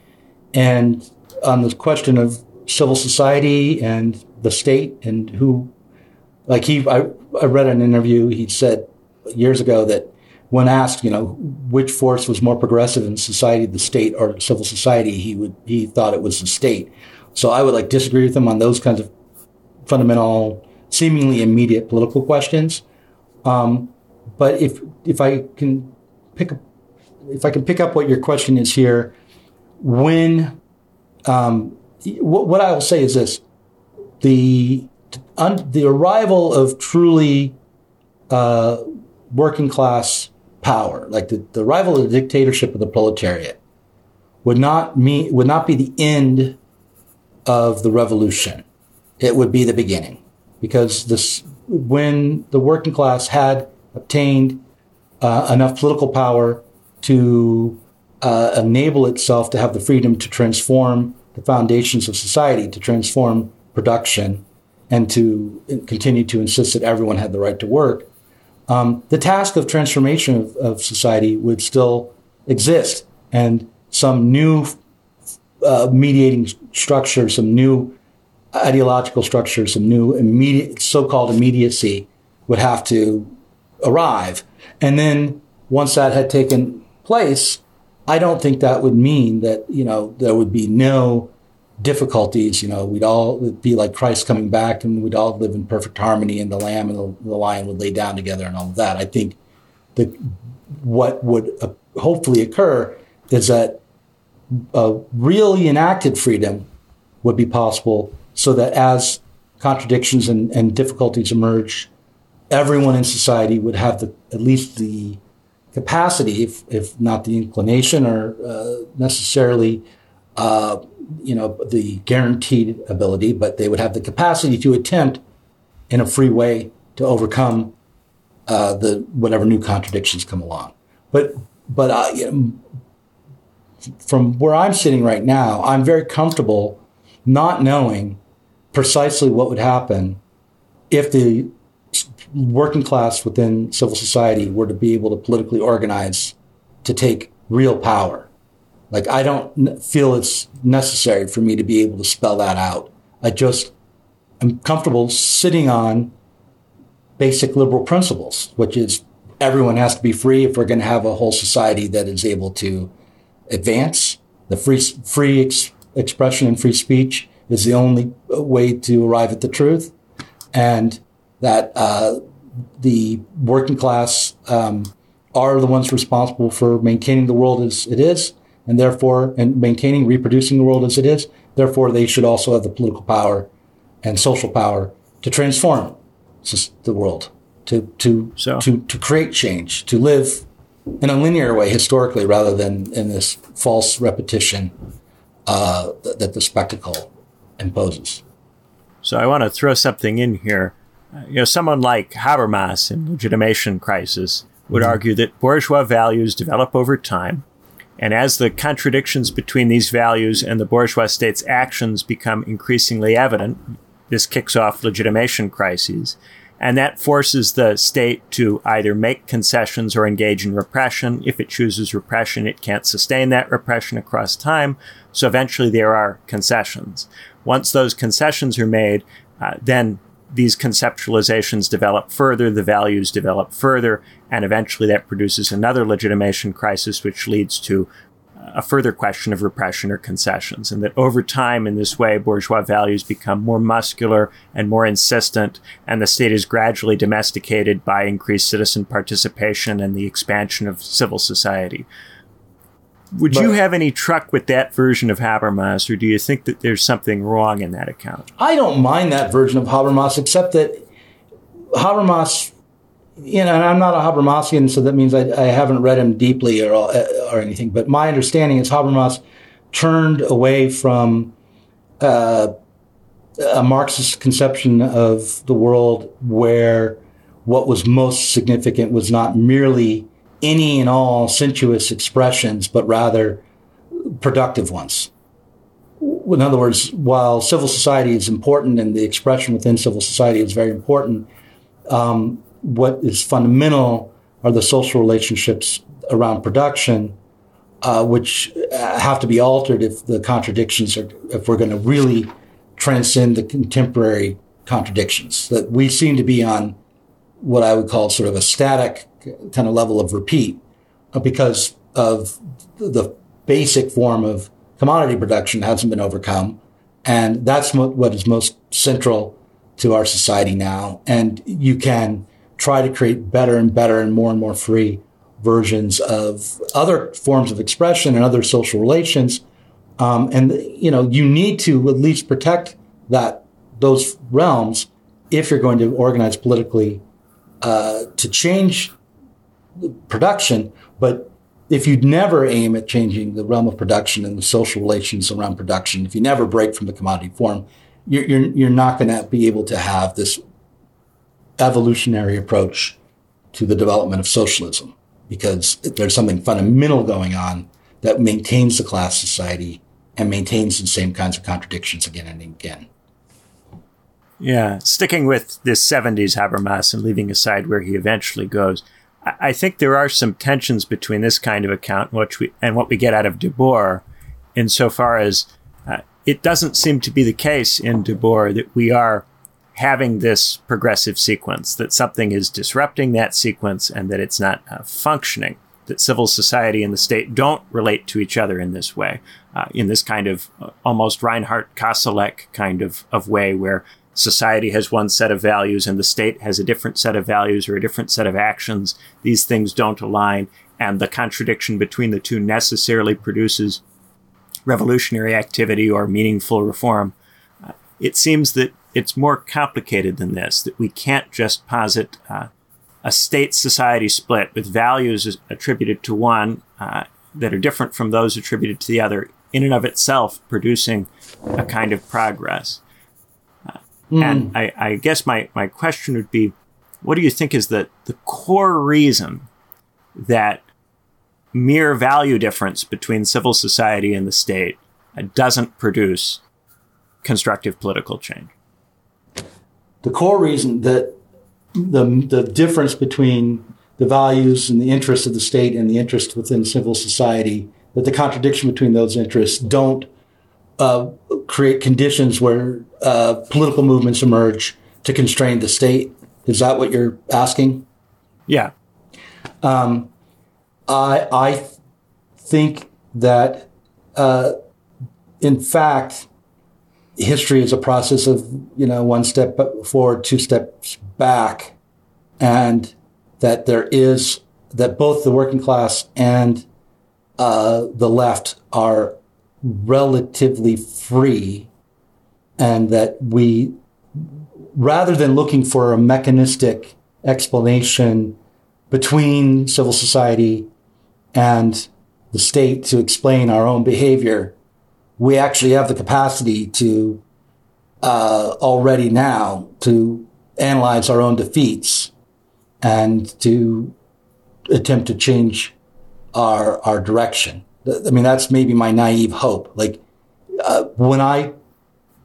and on the question of civil society and the state and who, like he, I, I read an interview, he said years ago that when asked, you know, which force was more progressive in society, the state or civil society, he would, he thought it was the state. So I would like disagree with him on those kinds of fundamental, seemingly immediate political questions. Um, but if, if I can pick up, if I can pick up what your question is here, when um, what, what I will say is this: the un, the arrival of truly uh, working class power, like the, the arrival of the dictatorship of the proletariat, would not mean would not be the end of the revolution. It would be the beginning, because this when the working class had obtained uh, enough political power to uh, enable itself to have the freedom to transform the foundations of society, to transform production and to continue to insist that everyone had the right to work, um, the task of transformation of, of, society would still exist, and some new uh, mediating structure, some new ideological structure, some new immediate so-called immediacy would have to arrive, and then once that had taken place, I don't think that would mean that you know there would be no difficulties. You know, we'd all be like Christ coming back, and we'd all live in perfect harmony, and the lamb and the, the lion would lay down together, and all of that. I think that what would uh, hopefully occur is that a really enacted freedom would be possible, so that as contradictions and, and difficulties emerge, everyone in society would have the at least the capacity, if, if not the inclination or uh, necessarily, uh, you know, the guaranteed ability, but they would have the capacity to attempt in a free way to overcome uh, the whatever new contradictions come along. But but you know, from where I'm sitting right now, I'm very comfortable not knowing precisely what would happen if the working class within civil society were to be able to politically organize to take real power. Like, I don't feel it's necessary for me to be able to spell that out. I just am comfortable sitting on basic liberal principles, which is everyone has to be free if we're going to have a whole society that is able to advance. The free, free ex- expression and free speech is the only way to arrive at the truth. And that uh, the working class um, are the ones responsible for maintaining the world as it is, and therefore, and maintaining, reproducing the world as it is. Therefore, they should also have the political power and social power to transform the world, to to so. to to create change, to live in a linear way historically, rather than in this false repetition uh, that, the spectacle imposes. So I want to throw something in here you know, someone like Habermas in Legitimation Crisis would mm-hmm. argue that bourgeois values develop over time, and as the contradictions between these values and the bourgeois state's actions become increasingly evident, this kicks off legitimation crises, and that forces the state to either make concessions or engage in repression. If it chooses repression, it can't sustain that repression across time, so eventually there are concessions. Once those concessions are made, uh, then these conceptualizations develop further, the values develop further, and eventually that produces another legitimation crisis, which leads to uh, a further question of repression or concessions. And that over time, in this way, bourgeois values become more muscular and more insistent, and the state is gradually domesticated by increased citizen participation and the expansion of civil society. Would but, you have any truck with that version of Habermas, or do you think that there's something wrong in that account? I don't mind that version of Habermas, except that Habermas, you know, and I'm not a Habermasian, so that means I, I haven't read him deeply or, or anything, but my understanding is Habermas turned away from uh, a Marxist conception of the world where what was most significant was not merely any and all sensuous expressions, but rather productive ones. In other words, while civil society is important and the expression within civil society is very important, um, what is fundamental are the social relationships around production, uh, which have to be altered if the contradictions are, if we're going to really transcend the contemporary contradictions. That we seem to be on what I would call sort of a static kind of level of repeat uh, because of the basic form of commodity production hasn't been overcome. And that's what is most central to our society now. And you can try to create better and better and more and more free versions of other forms of expression and other social relations. Um, and, you know, you need to at least protect that, those realms if you're going to organize politically, uh, to change production, but if you never aim at changing the realm of production and the social relations around production, if you never break from the commodity form, you're, you're, you're not going to be able to have this evolutionary approach to the development of socialism because there's something fundamental going on that maintains the class society and maintains the same kinds of contradictions again and again. Yeah, sticking with this 70s Habermas and leaving aside where he eventually goes, I think there are some tensions between this kind of account which we, and what we get out of Debord, insofar as uh, it doesn't seem to be the case in Debord that we are having this progressive sequence, that something is disrupting that sequence and that it's not uh, functioning, that civil society and the state don't relate to each other in this way, uh, in this kind of uh, almost Reinhard Koselleck kind of, of way where society has one set of values and the state has a different set of values or a different set of actions. These things don't align, and the contradiction between the two necessarily produces revolutionary activity or meaningful reform. Uh, it seems that it's more complicated than this, that we can't just posit uh, a state society split with values attributed to one uh, that are different from those attributed to the other, in and of itself producing a kind of progress. Mm. And I, I, guess my, my question would be what do you think is the, the core reason that mere value difference between civil society and the state doesn't produce constructive political change? The core reason that the, the difference between the values and the interests of the state and the interests within civil society, that the contradiction between those interests don't uh, create conditions where uh, political movements emerge to constrain the state. Is that what you're asking? Yeah. Um, I I think that uh, in fact history is a process of you know one step forward, two steps back, and that there is that both the working class and uh, the left are relatively free and that we, rather than looking for a mechanistic explanation between civil society and the state to explain our own behavior, we actually have the capacity to uh, already now to analyze our own defeats and to attempt to change our our direction. I mean, that's maybe my naive hope. Like uh, when I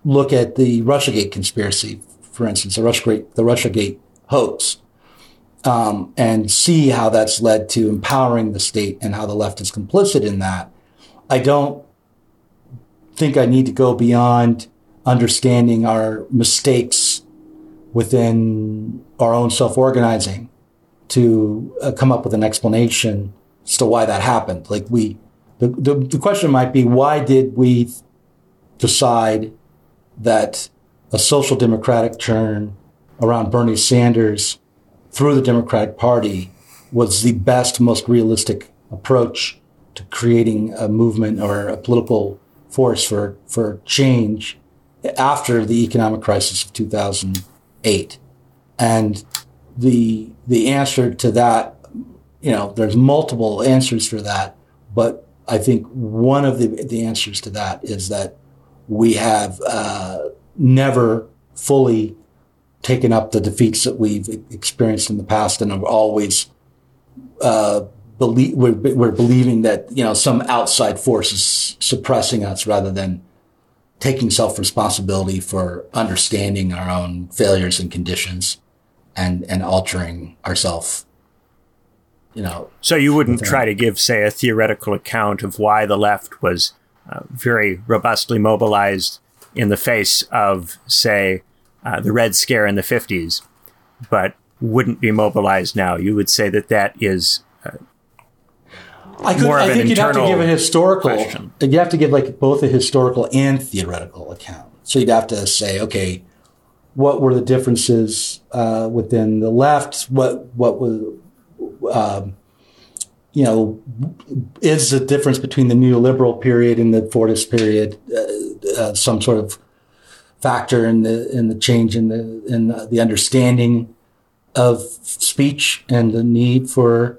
look at the RussiaGate conspiracy, for instance, the RussiaGate, the RussiaGate hoax, um, and see how that's led to empowering the state and how the left is complicit in that, I don't think I need to go beyond understanding our mistakes within our own self-organizing to uh, come up with an explanation as to why that happened. Like we, the, the, the question might be, why did we decide that a social democratic turn around Bernie Sanders through the Democratic Party was the best, most realistic approach to creating a movement or a political force for, for change after the economic crisis of 2008. And the, the answer to that, you know, there's multiple answers for that, but I think one of the, the answers to that is that we have uh, never fully taken up the defeats that we've experienced in the past and have always uh, believe we're, we're believing that you know some outside force is suppressing us rather than taking self responsibility for understanding our own failures and conditions and and altering ourselves you know so you wouldn't try to give say a theoretical account of why the left was uh, very robustly mobilized in the face of, say, uh, the Red Scare in the 50s, but wouldn't be mobilized now. You would say that that is. Uh, I, could, I think you'd have to give a historical. Question. You have to give like both a historical and theoretical account. So you'd have to say, okay, what were the differences uh, within the left? What what was um, you know, is the difference between the neoliberal period and the Fordist period uh, uh, some sort of factor in the in the change in the in the understanding of speech and the need for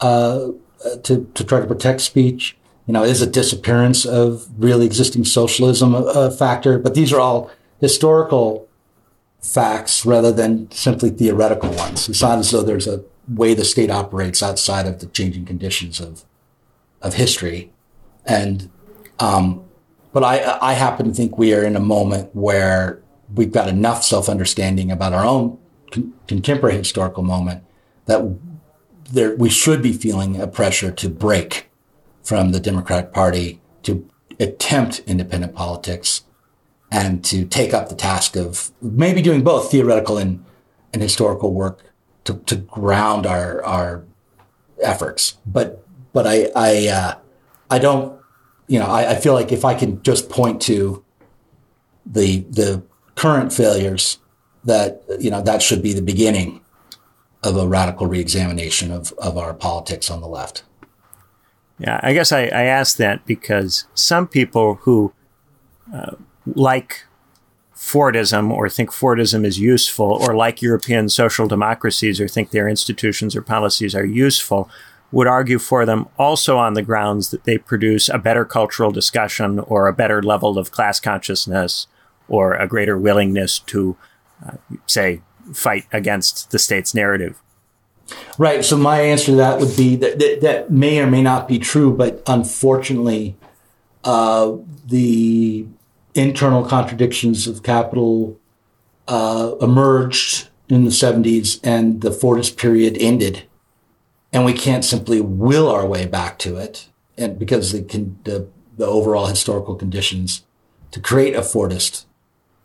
uh, Uh, to to try to protect speech? You know, is a disappearance of really existing socialism a, a factor? But these are all historical facts rather than simply theoretical ones. It's not as though there's a way the state operates outside of the changing conditions of of history. And um, but I I happen to think we are in a moment where we've got enough self understanding about our own con- contemporary historical moment that there, we should be feeling a pressure to break from the Democratic Party to attempt independent politics and to take up the task of maybe doing both theoretical and, and historical work to, to ground our, our efforts. But, but I, I, uh, I don't, you know, I, I feel like if I can just point to the, the current failures that, you know, that should be the beginning of a radical reexamination of, of our politics on the left. Yeah, I guess I, I asked that because some people who uh, like Fordism or think Fordism is useful or like European social democracies or think their institutions or policies are useful would argue for them also on the grounds that they produce a better cultural discussion or a better level of class consciousness or a greater willingness to, uh, say, fight against the state's narrative. Right. So my answer to that would be that that, that may or may not be true, but unfortunately, uh, the internal contradictions of capital uh, emerged in the 70s and the Fordist period ended. And we can't simply will our way back to it. And because the, the, the overall historical conditions to create a Fordist,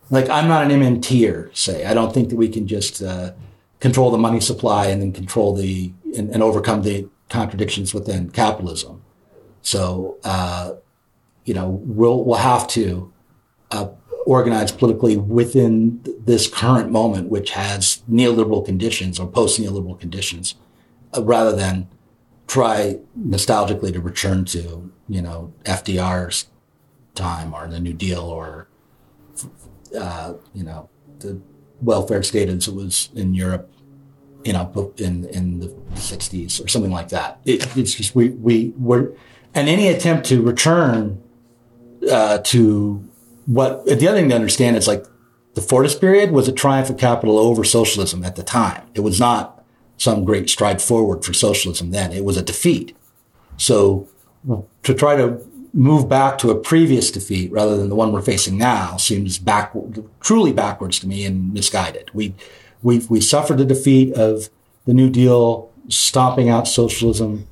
like I'm not an MMTer, say, I don't think that we can just, uh, control the money supply and then control the and, and overcome the contradictions within capitalism. So uh, you know we'll we'll have to uh, organize politically within this current moment, which has neoliberal conditions or post neoliberal conditions, uh, rather than try nostalgically to return to you know FDR's time or the New Deal or uh, you know the welfare state as it was in Europe you know, in in the 60s or something like that. It, it's just we we were, and any attempt to return uh, to what the other thing to understand is like the Fordist period was a triumph of capital over socialism at the time. It was not some great stride forward for socialism then. It was a defeat. So to try to move back to a previous defeat rather than the one we're facing now seems back truly backwards to me and misguided. We we we suffered the defeat of the New Deal stomping out socialism,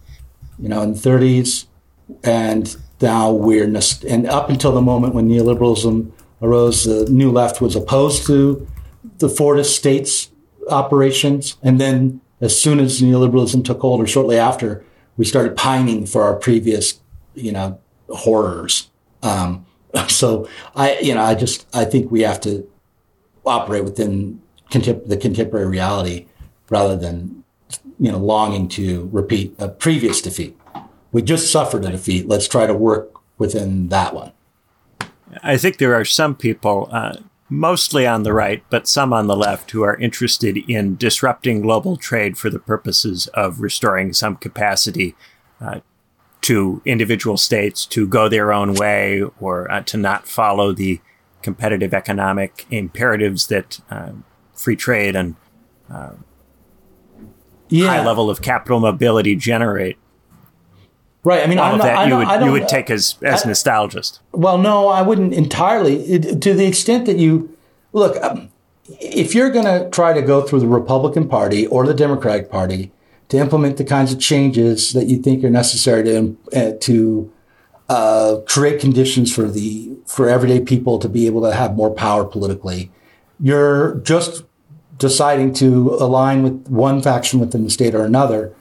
you know, in the 30s, and now we're and up until the moment when neoliberalism arose, the New Left was opposed to the Fordist states operations, and then as soon as neoliberalism took hold, or shortly after, we started pining for our previous, you know, horrors. Um, [laughs] so I, you know, I just I think we have to operate within contem- the contemporary reality rather than you know longing to repeat a previous defeat. We just suffered a defeat. Let's try to work within that one. I think there are some people, uh, mostly on the right, but some on the left, who are interested in disrupting global trade for the purposes of restoring some capacity uh, to individual states to go their own way or uh, to not follow the competitive economic imperatives that uh, free trade and uh, yeah. high level of capital mobility generate. Right. I mean, all I'm of not, that you would you would take as as I, nostalgist. Well, no, I wouldn't entirely. It, to the extent that you look, um, if you're going to try to go through the Republican Party or the Democratic Party to implement the kinds of changes that you think are necessary to uh, to uh, create conditions for the for everyday people to be able to have more power politically, you're just deciding to align with one faction within the state or another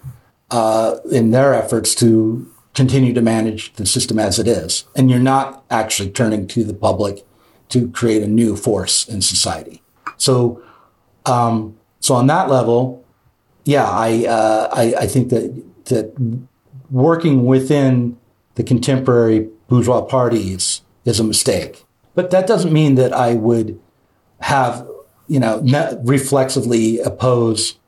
uh, in their efforts to continue to manage the system as it is. And you're not actually turning to the public to create a new force in society. So, um, so on that level, yeah, I, uh, I, I think that that working within the contemporary bourgeois parties is a mistake. But that doesn't mean that I would have you know, reflexively oppose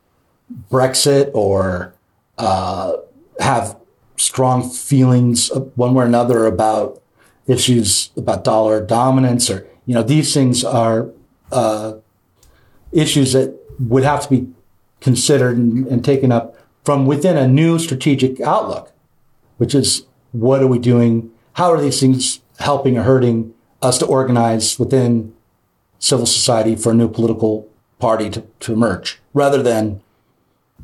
Brexit or uh, have strong feelings one way or another about issues about dollar dominance or, you know, these things are uh, issues that would have to be considered and, and taken up from within a new strategic outlook, which is what are we doing? How are these things helping or hurting us to organize within civil society for a new political party to, to emerge rather than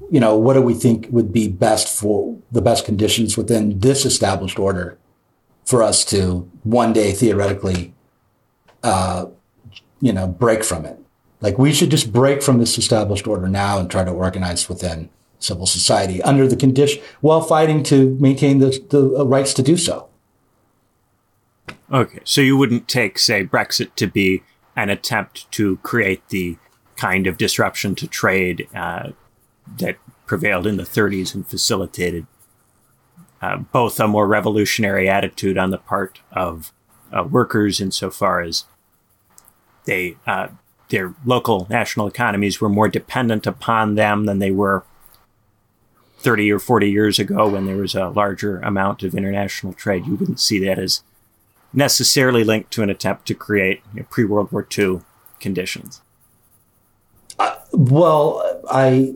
you know what do we think would be best for the best conditions within this established order for us to one day theoretically uh, you know break from it like we should just break from this established order now and try to organize within civil society under the condition while fighting to maintain the, the rights to do so. Okay so you wouldn't take say brexit to be an attempt to create the kind of disruption to trade uh, that prevailed in the 30s and facilitated uh, both a more revolutionary attitude on the part of uh, workers insofar as they uh, their local national economies were more dependent upon them than they were 30 or 40 years ago when there was a larger amount of international trade. You wouldn't see that as necessarily linked to an attempt to create you know, pre World War II conditions. Uh, well, I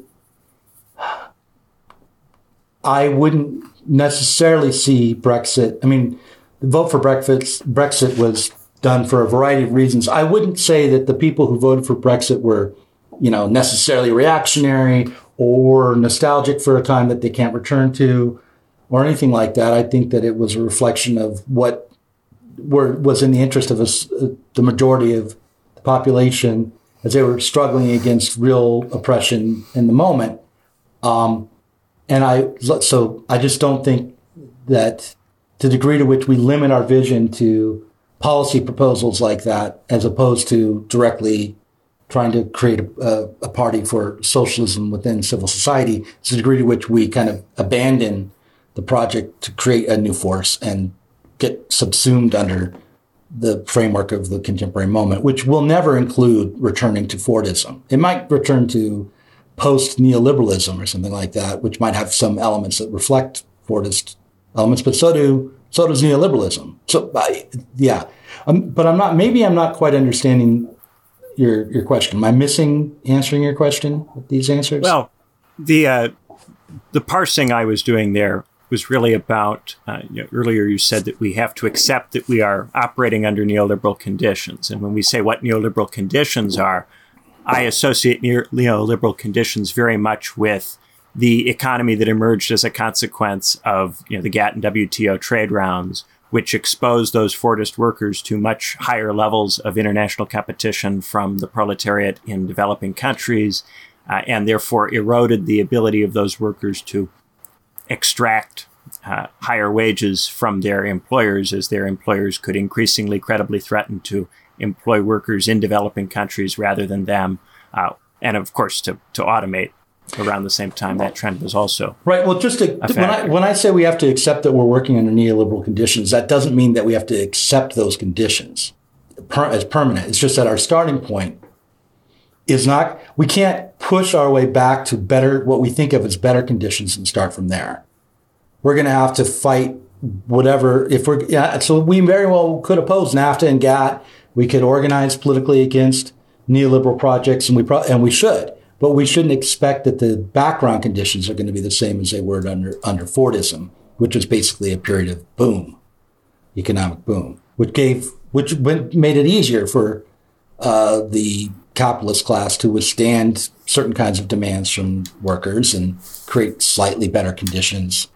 I wouldn't necessarily see Brexit. I mean, the vote for Brexit Brexit was done for a variety of reasons. I wouldn't say that the people who voted for Brexit were, you know, necessarily reactionary or nostalgic for a time that they can't return to or anything like that. I think that it was a reflection of what were, was in the interest of uh, the majority of the population as they were struggling against real oppression in the moment. Um, and I, so I just don't think that the degree to which we limit our vision to policy proposals like that, as opposed to directly trying to create a, a, party for socialism within civil society, to the degree to which we kind of abandon the project to create a new force and get subsumed under the framework of the contemporary moment, which will never include returning to Fordism. It might return to post neoliberalism or something like that, which might have some elements that reflect Fordist elements, but so do so does neoliberalism. So yeah, um, but I'm not. Maybe I'm not quite understanding your your question. Am I missing answering your question with these answers? Well, the uh, the parsing I was doing there was really about uh, you know, earlier you said that we have to accept that we are operating under neoliberal conditions. And when we say what neoliberal conditions are, I associate neoliberal conditions very much with the economy that emerged as a consequence of you know, the GATT and WTO trade rounds, which exposed those Fordist workers to much higher levels of international competition from the proletariat in developing countries, uh, and therefore eroded the ability of those workers to extract uh, higher wages from their employers as their employers could increasingly credibly threaten to employ workers in developing countries rather than them. Uh, and of course, to, to automate around the same time, that trend was also right. Well, just to, when I when I say we have to accept that we're working under neoliberal conditions, that doesn't mean that we have to accept those conditions per, as permanent. It's just that our starting point is not. We can't push our way back to better what we think of as better conditions and start from there we're going to have to fight whatever. If we're yeah, so we very well could oppose NAFTA and GATT. We could organize politically against neoliberal projects, and we pro- and we should. But we shouldn't expect that the background conditions are going to be the same as they were under under Fordism, which was basically a period of boom, economic boom, which gave which made it easier for uh, the capitalist class to withstand certain kinds of demands from workers and create slightly better conditions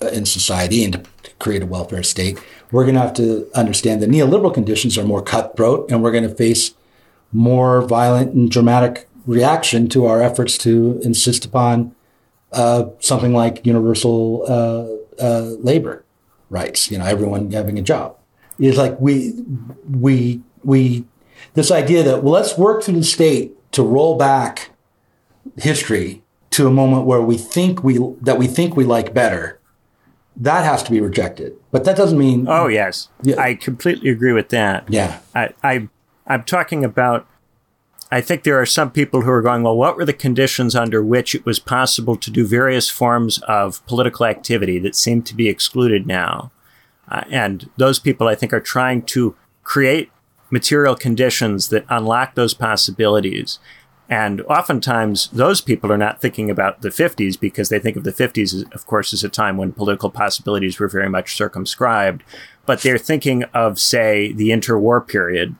in society and to create a welfare state, we're going to have to understand that neoliberal conditions are more cutthroat and we're going to face more violent and dramatic reaction to our efforts to insist upon uh, something like universal uh, uh, labor rights, you know, everyone having a job. It's like we, we, we, this idea that, well, let's work through the state to roll back history to a moment where we think we, that we think we like better that has to be rejected. But that doesn't mean. Oh yes, yeah. I completely agree with that. Yeah, I, I I'm talking about. I think there are some people who are going, well, what were the conditions under which it was possible to do various forms of political activity that seem to be excluded now? Uh, and those people, I think, are trying to create material conditions that unlock those possibilities. And oftentimes, those people are not thinking about the 50s because they think of the 50s, of course, as a time when political possibilities were very much circumscribed. But they're thinking of, say, the interwar period,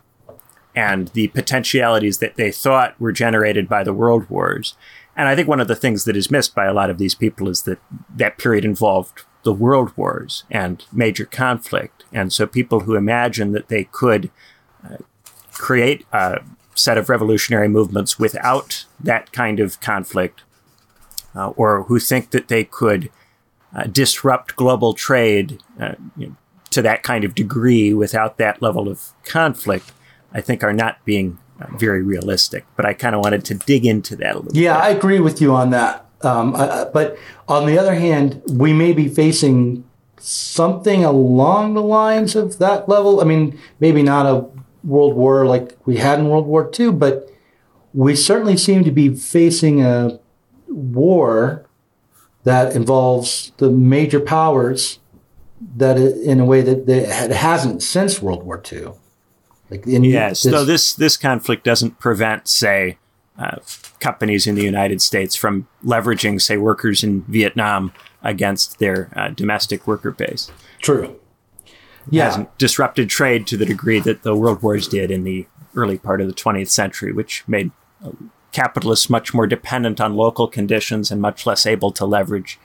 and the potentialities that they thought were generated by the world wars. And I think one of the things that is missed by a lot of these people is that that period involved the world wars and major conflict. And so people who imagine that they could uh, create a set of revolutionary movements without that kind of conflict, uh, or who think that they could uh, disrupt global trade uh, you know, to that kind of degree without that level of conflict, I think are not being uh, very realistic. But I kind of wanted to dig into that a little yeah, bit. I agree with you on that. Um, but on the other hand, we may be facing something along the lines of that level. I mean, maybe not a world war like we had in World War II, but we certainly seem to be facing a war that involves the major powers that in a way that, that it hasn't since World War II. Like in yes, this, so this this conflict doesn't prevent, say, uh, companies in the United States from leveraging, say, workers in Vietnam against their uh, domestic worker base. True. Yeah. It hasn't disrupted trade to the degree that the world wars did in the early part of the 20th century, which made uh, capitalists much more dependent on local conditions and much less able to leverage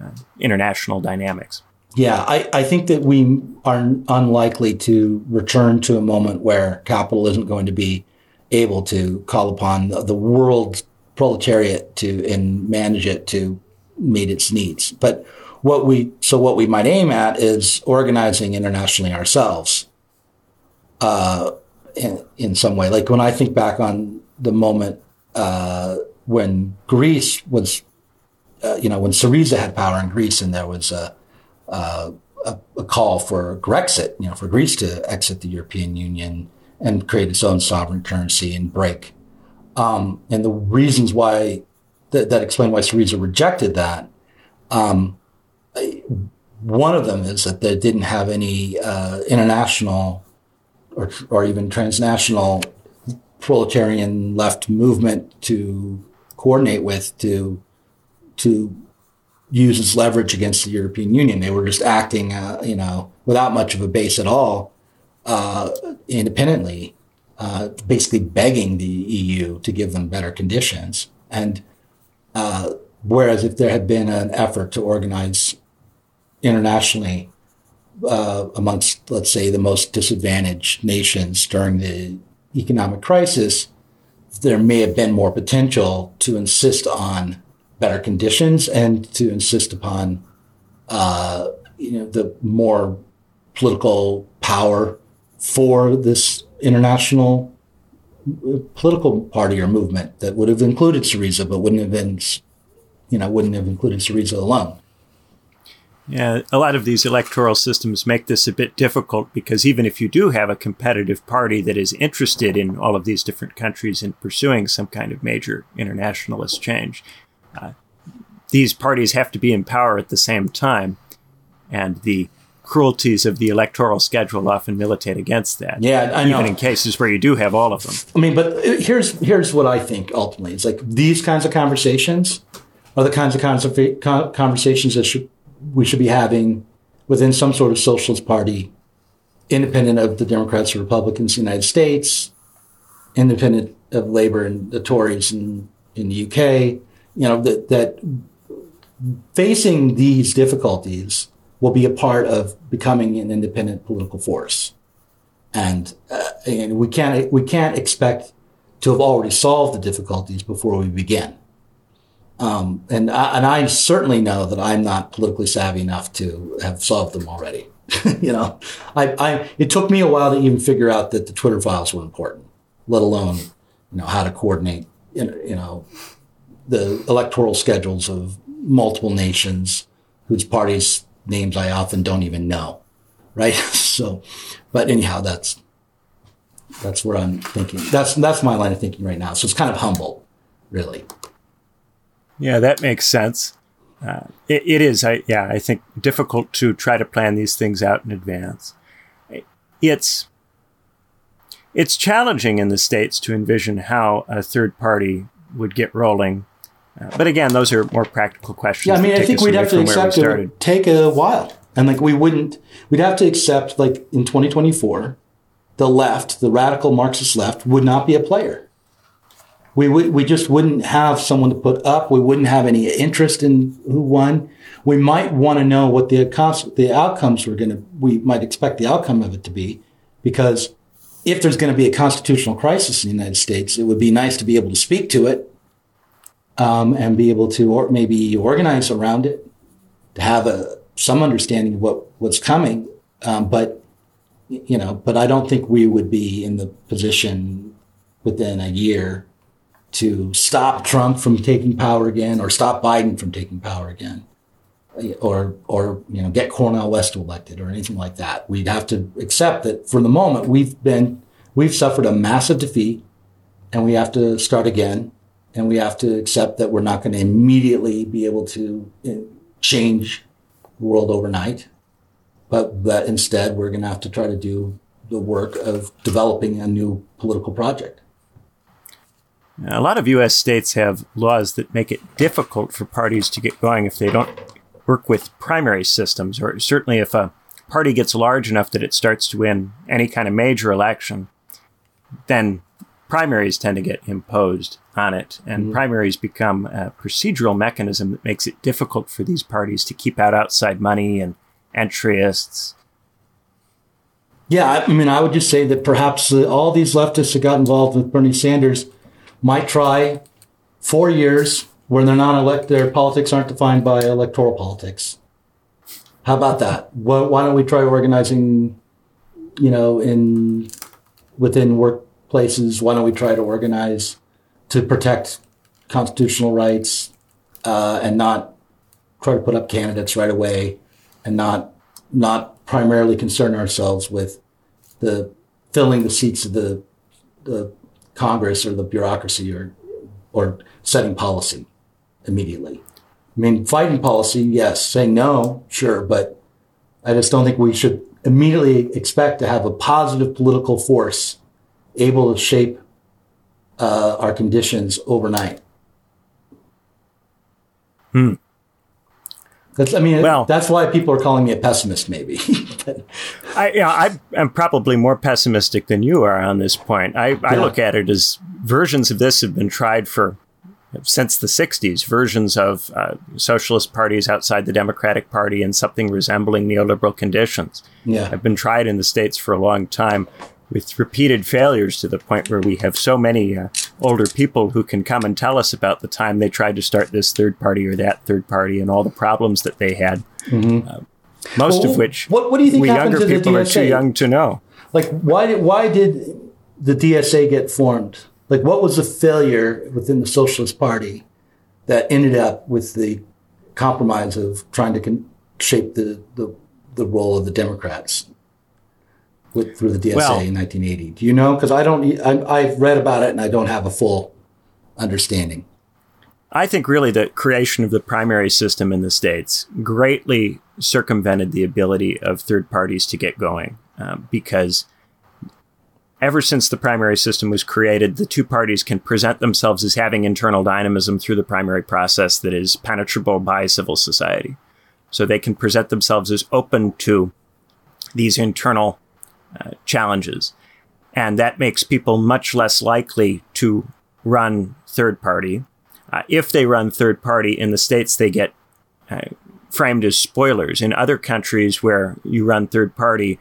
uh, international dynamics. Yeah, I, I think that we are unlikely to return to a moment where capital isn't going to be able to call upon the, the world's proletariat to and manage it to meet its needs. But what we so what we might aim at is organizing internationally ourselves uh, in in some way. Like when I think back on the moment uh, when Greece was, uh, you know, when Syriza had power in Greece, and there was a, a, a call for Grexit, you know, for Greece to exit the European Union and create its own sovereign currency and break. Um, and the reasons why that, that explain why Syriza rejected that. Um, one of them is that they didn't have any uh, international or, or even transnational proletarian left movement to coordinate with to to use as leverage against the European Union. They were just acting, uh, you know, without much of a base at all, uh, independently, uh, basically begging the EU to give them better conditions. And uh, whereas if there had been an effort to organize internationally uh, amongst, let's say, the most disadvantaged nations during the economic crisis, there may have been more potential to insist on better conditions and to insist upon, uh, you know, the more political power for this international uh, political party or movement that would have included Syriza, but wouldn't have been, you know, wouldn't have included Syriza alone. Yeah, a lot of these electoral systems make this a bit difficult because even if you do have a competitive party that is interested in all of these different countries in pursuing some kind of major internationalist change, uh, these parties have to be in power at the same time. And the cruelties of the electoral schedule often militate against that. Yeah, I know. Even in cases where you do have all of them. I mean, but here's here's what I think ultimately. It's like these kinds of conversations are the kinds of conversations that should we should be having within some sort of socialist party, independent of the Democrats or Republicans in the United States, independent of Labour and the Tories in, in the UK, you know, that, that facing these difficulties will be a part of becoming an independent political force. And, uh, and we can't, we can't expect to have already solved the difficulties before we begin. Um, and I, and I certainly know that I'm not politically savvy enough to have solved them already. [laughs] you know, I, I, it took me a while to even figure out that the Twitter files were important, let alone, you know, how to coordinate, you know, the electoral schedules of multiple nations whose parties names I often don't even know. Right. [laughs] so, but anyhow, that's, that's where I'm thinking. That's, that's my line of thinking right now. So it's kind of humble, really. Yeah, that makes sense. Uh, it, it is, I, yeah, I think difficult to try to plan these things out in advance. It's it's challenging in the states to envision how a third party would get rolling. Uh, but again, those are more practical questions. Yeah, I mean, I think we'd have to accept it would take a while, and like we wouldn't, we'd have to accept like in 2024 the left, the radical Marxist left, would not be a player. We, would, we just wouldn't have someone to put up. We wouldn't have any interest in who won. We might want to know what the, the outcomes were going to, we might expect the outcome of it to be because if there's going to be a constitutional crisis in the United States, it would be nice to be able to speak to it um, and be able to or maybe organize around it, to have a, some understanding of what, what's coming. Um, but, you know, but I don't think we would be in the position within a year to stop Trump from taking power again or stop Biden from taking power again or or you know get Cornel West elected or anything like that. We'd have to accept that for the moment we've been we've suffered a massive defeat, and we have to start again, and we have to accept that we're not going to immediately be able to uh, change the world overnight, but that instead we're going to have to try to do the work of developing a new political project. A lot of U.S. states have laws that make it difficult for parties to get going if they don't work with primary systems, or certainly if a party gets large enough that it starts to win any kind of major election, then primaries tend to get imposed on it. And mm-hmm. primaries become a procedural mechanism that makes it difficult for these parties to keep out outside money and entryists. Yeah, I mean, I would just say that perhaps all these leftists that got involved with Bernie Sanders might try four years where they're not elect, their politics aren't defined by electoral politics. How about that? Why don't we try organizing, you know, in within workplaces? Why don't we try to organize to protect constitutional rights uh, and not try to put up candidates right away and not not primarily concern ourselves with the filling the seats of the the Congress or the bureaucracy or or setting policy immediately. I mean, fighting policy, yes. Saying no, sure, but I just don't think we should immediately expect to have a positive political force able to shape uh, our conditions overnight. Hmm. That's, I mean, well, that's why people are calling me a pessimist, maybe. [laughs] I, know, I am probably more pessimistic than you are on this point. I, I look at it as versions of this have been tried for since the 60s, versions of uh, socialist parties outside the Democratic Party and something resembling neoliberal conditions yeah. have been tried in the States for a long time with repeated failures to the point where we have so many uh, older people who can come and tell us about the time they tried to start this third party or that third party and all the problems that they had. Mm-hmm. Uh, most well, of which what, what do you think we younger people are too young to know. Like, why did, why did the DSA get formed? Like, what was the failure within the Socialist Party that ended up with the compromise of trying to con- shape the, the, the role of the Democrats with, through the DSA well, in 1980? Do you know? Because I don't, I, I've read about it and I don't have a full understanding. I think really the creation of the primary system in the states greatly circumvented the ability of third parties to get going um, because ever since the primary system was created, the two parties can present themselves as having internal dynamism through the primary process that is penetrable by civil society. So they can present themselves as open to these internal uh, challenges. And that makes people much less likely to run third party. Uh, if they run third party in the states, they get uh, framed as spoilers. In other countries where you run third party,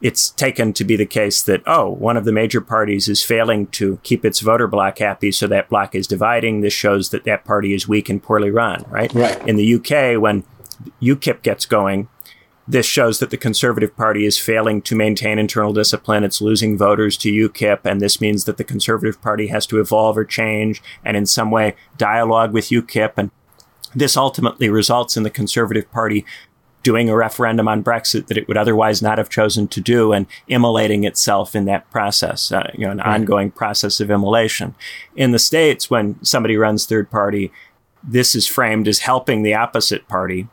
it's taken to be the case that, oh, one of the major parties is failing to keep its voter bloc happy, so that bloc is dividing. This shows that that party is weak and poorly run, right? Right. In the UK, when UKIP gets going, this shows that the Conservative Party is failing to maintain internal discipline. It's losing voters to UKIP, and this means that the Conservative Party has to evolve or change and in some way dialogue with UKIP. And this ultimately results in the Conservative Party doing a referendum on Brexit that it would otherwise not have chosen to do and immolating itself in that process, uh, you know, an right. ongoing process of immolation. In the States, when somebody runs third party, this is framed as helping the opposite party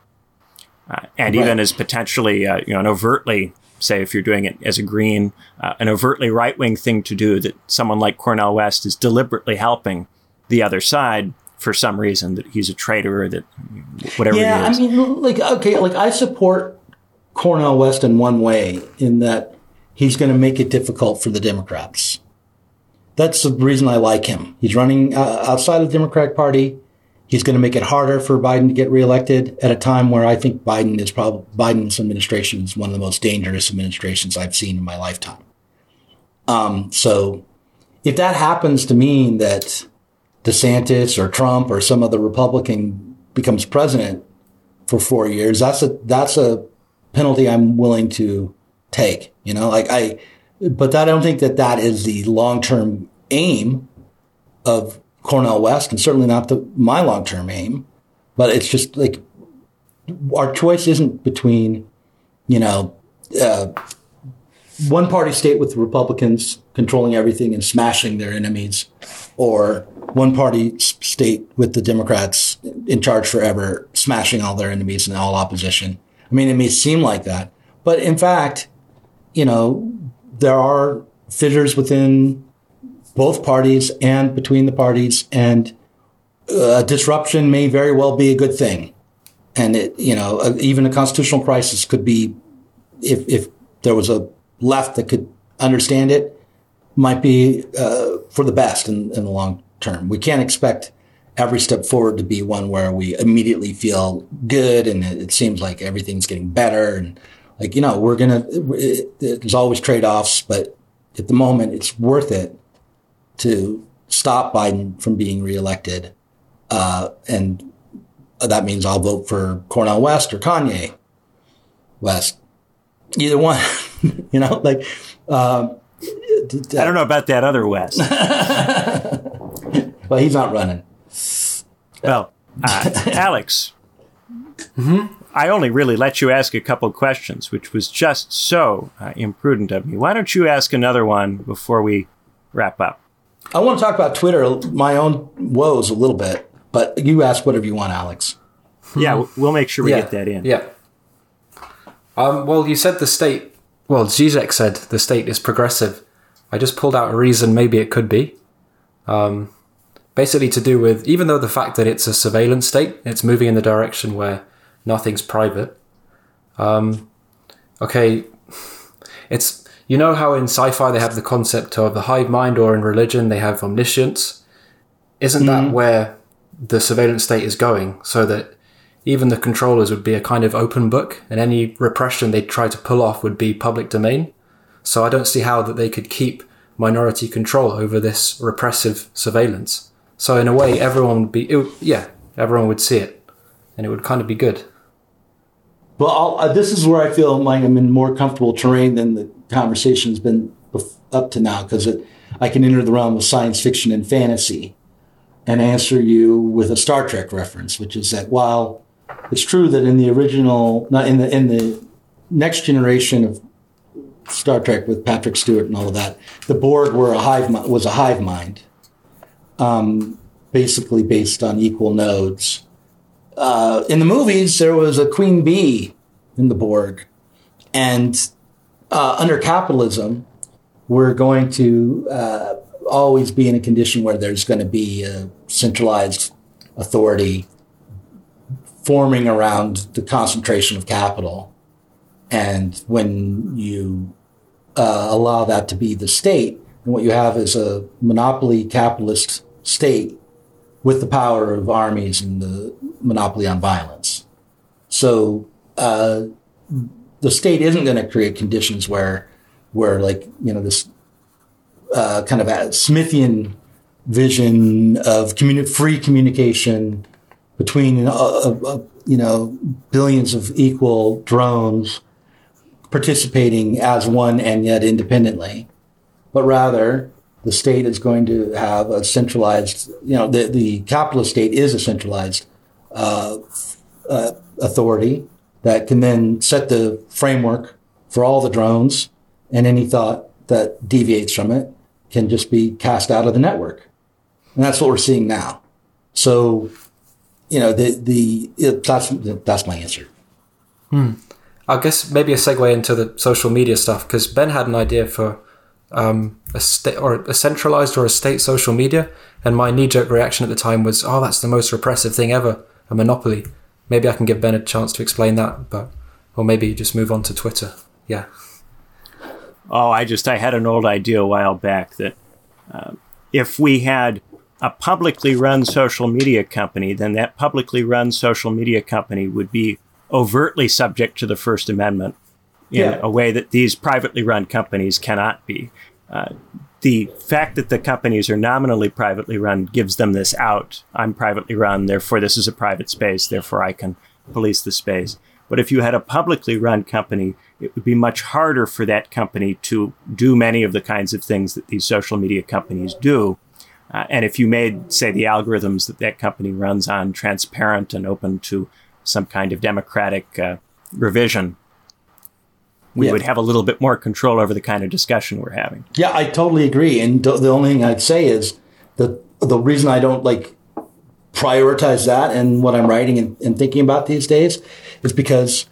uh, and right. even as potentially, uh, you know, an overtly, say, if you're doing it as a green, uh, an overtly right wing thing to do that someone like Cornel West is deliberately helping the other side for some reason that he's a traitor or that whatever. Yeah, I mean, like okay, like I support Cornel West in one way in that he's going to make it difficult for the Democrats. That's the reason I like him. He's running uh, outside of the Democratic Party. He's going to make it harder for Biden to get reelected at a time where I think Biden is probably Biden's administration is one of the most dangerous administrations I've seen in my lifetime. Um, so if that happens to mean that DeSantis or Trump or some other Republican becomes president for four years, that's a that's a penalty I'm willing to take. You know, like I, but I don't think that that is the long term aim of Cornel West, and certainly not the my long term aim. But it's just like our choice isn't between, you know, uh, one party state with the Republicans controlling everything and smashing their enemies, or one party state with the Democrats in charge forever, smashing all their enemies and all opposition. I mean, it may seem like that, but in fact, you know, there are fissures within both parties and between the parties, and uh, disruption may very well be a good thing. And it, you know, uh, even a constitutional crisis could be, if if there was a left that could understand it, might be uh, for the best in, in the long term. We can't expect every step forward to be one where we immediately feel good and it, it seems like everything's getting better and like you know we're gonna it, there's always trade-offs but at the moment it's worth it to stop biden from being reelected uh, and that means i'll vote for Cornel west or kanye west either one [laughs] you know like uh, I don't know about that other West. [laughs] well, he's not running. Well, uh, Alex, Mm-hmm. I only really let you ask a couple questions, which was just so uh, imprudent of me. Why don't you ask another one before we wrap up? I want to talk about Twitter, my own woes a little bit, but you ask whatever you want, Alex. Yeah, we'll make sure we yeah, get that in. Yeah. Um, well, you said the state. Well, Zizek said the state is progressive. I just pulled out a reason maybe it could be. Um, basically, to do with even though the fact that it's a surveillance state, it's moving in the direction where nothing's private. Um, okay, it's you know how in sci-fi they have the concept of the hive mind, or in religion they have omniscience. Isn't that mm. where the surveillance state is going? So that even the controllers would be a kind of open book, and any repression they try to pull off would be public domain. So I don't see how that they could keep minority control over this repressive surveillance. So in a way, everyone would be, it would, yeah, everyone would see it, and it would kind of be good. Well, I'll, uh, this is where I feel like I'm in more comfortable terrain than the conversation's been up to now because I can enter the realm of science fiction and fantasy and answer you with a Star Trek reference, which is that while it's true that in the original, not in the in the next generation of Star Trek with Patrick Stewart and all of that, the Borg were a hive was a hive mind, um, basically based on equal nodes. Uh, in the movies, there was a queen bee in the Borg, and uh, under capitalism, we're going to uh, always be in a condition where there's going to be a centralized authority forming around the concentration of capital. And when you uh, allow that to be the state, and what you have is a monopoly capitalist state with the power of armies and the monopoly on violence. So uh, the state isn't going to create conditions where, where like you know this uh, kind of Smithian vision of communi- free communication between uh, uh, uh, you know billions of equal drones participating as one and yet independently, but rather the state is going to have a centralized, you know, the, the capitalist state is a centralized uh, uh, authority that can then set the framework for all the drones and any thought that deviates from it can just be cast out of the network. And that's what we're seeing now. So, you know, the, the, it, that's, that's my answer. Hmm. I guess maybe a segue into the social media stuff because Ben had an idea for um, a state or a centralized or a state social media, and my knee-jerk reaction at the time was, "Oh, that's the most repressive thing ever, a monopoly." Maybe I can give Ben a chance to explain that, but or maybe just move on to Twitter. Yeah, Oh, I just I had an old idea a while back that uh, if we had a publicly run social media company, then that publicly run social media company would be overtly subject to the First Amendment in Yeah. a way that these privately run companies cannot be. Uh, the fact that the companies are nominally privately run gives them this out. I'm privately run, therefore this is a private space, therefore I can police the space. But if you had a publicly run company, it would be much harder for that company to do many of the kinds of things that these social media companies do. Uh, and if you made, say, the algorithms that that company runs on transparent and open to some kind of democratic uh, revision, we Yeah. would have a little bit more control over the kind of discussion we're having. Yeah, I totally agree. And th- the only thing I'd say is that the reason I don't like prioritize that and what I'm writing and, and thinking about these days is because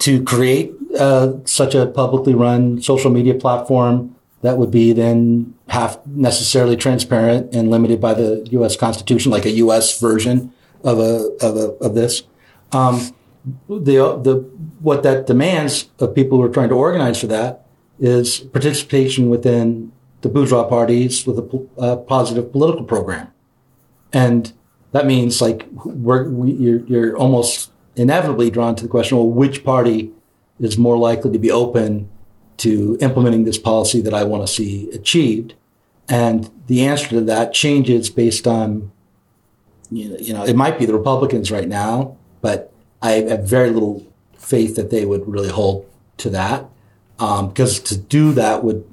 to create uh, such a publicly run social media platform that would be then half necessarily transparent and limited by the U.S. Constitution, like a U.S. version of a of a of this. Um, the the what that demands of people who are trying to organize for that is participation within the bourgeois parties with a po- positive political program, and that means like we're, we, you're, you're almost inevitably drawn to the question: well, which party is more likely to be open to implementing this policy that I want to see achieved? And the answer to that changes based on you know, it might be the Republicans right now, but I have very little faith that they would really hold to that. Um, because to do that would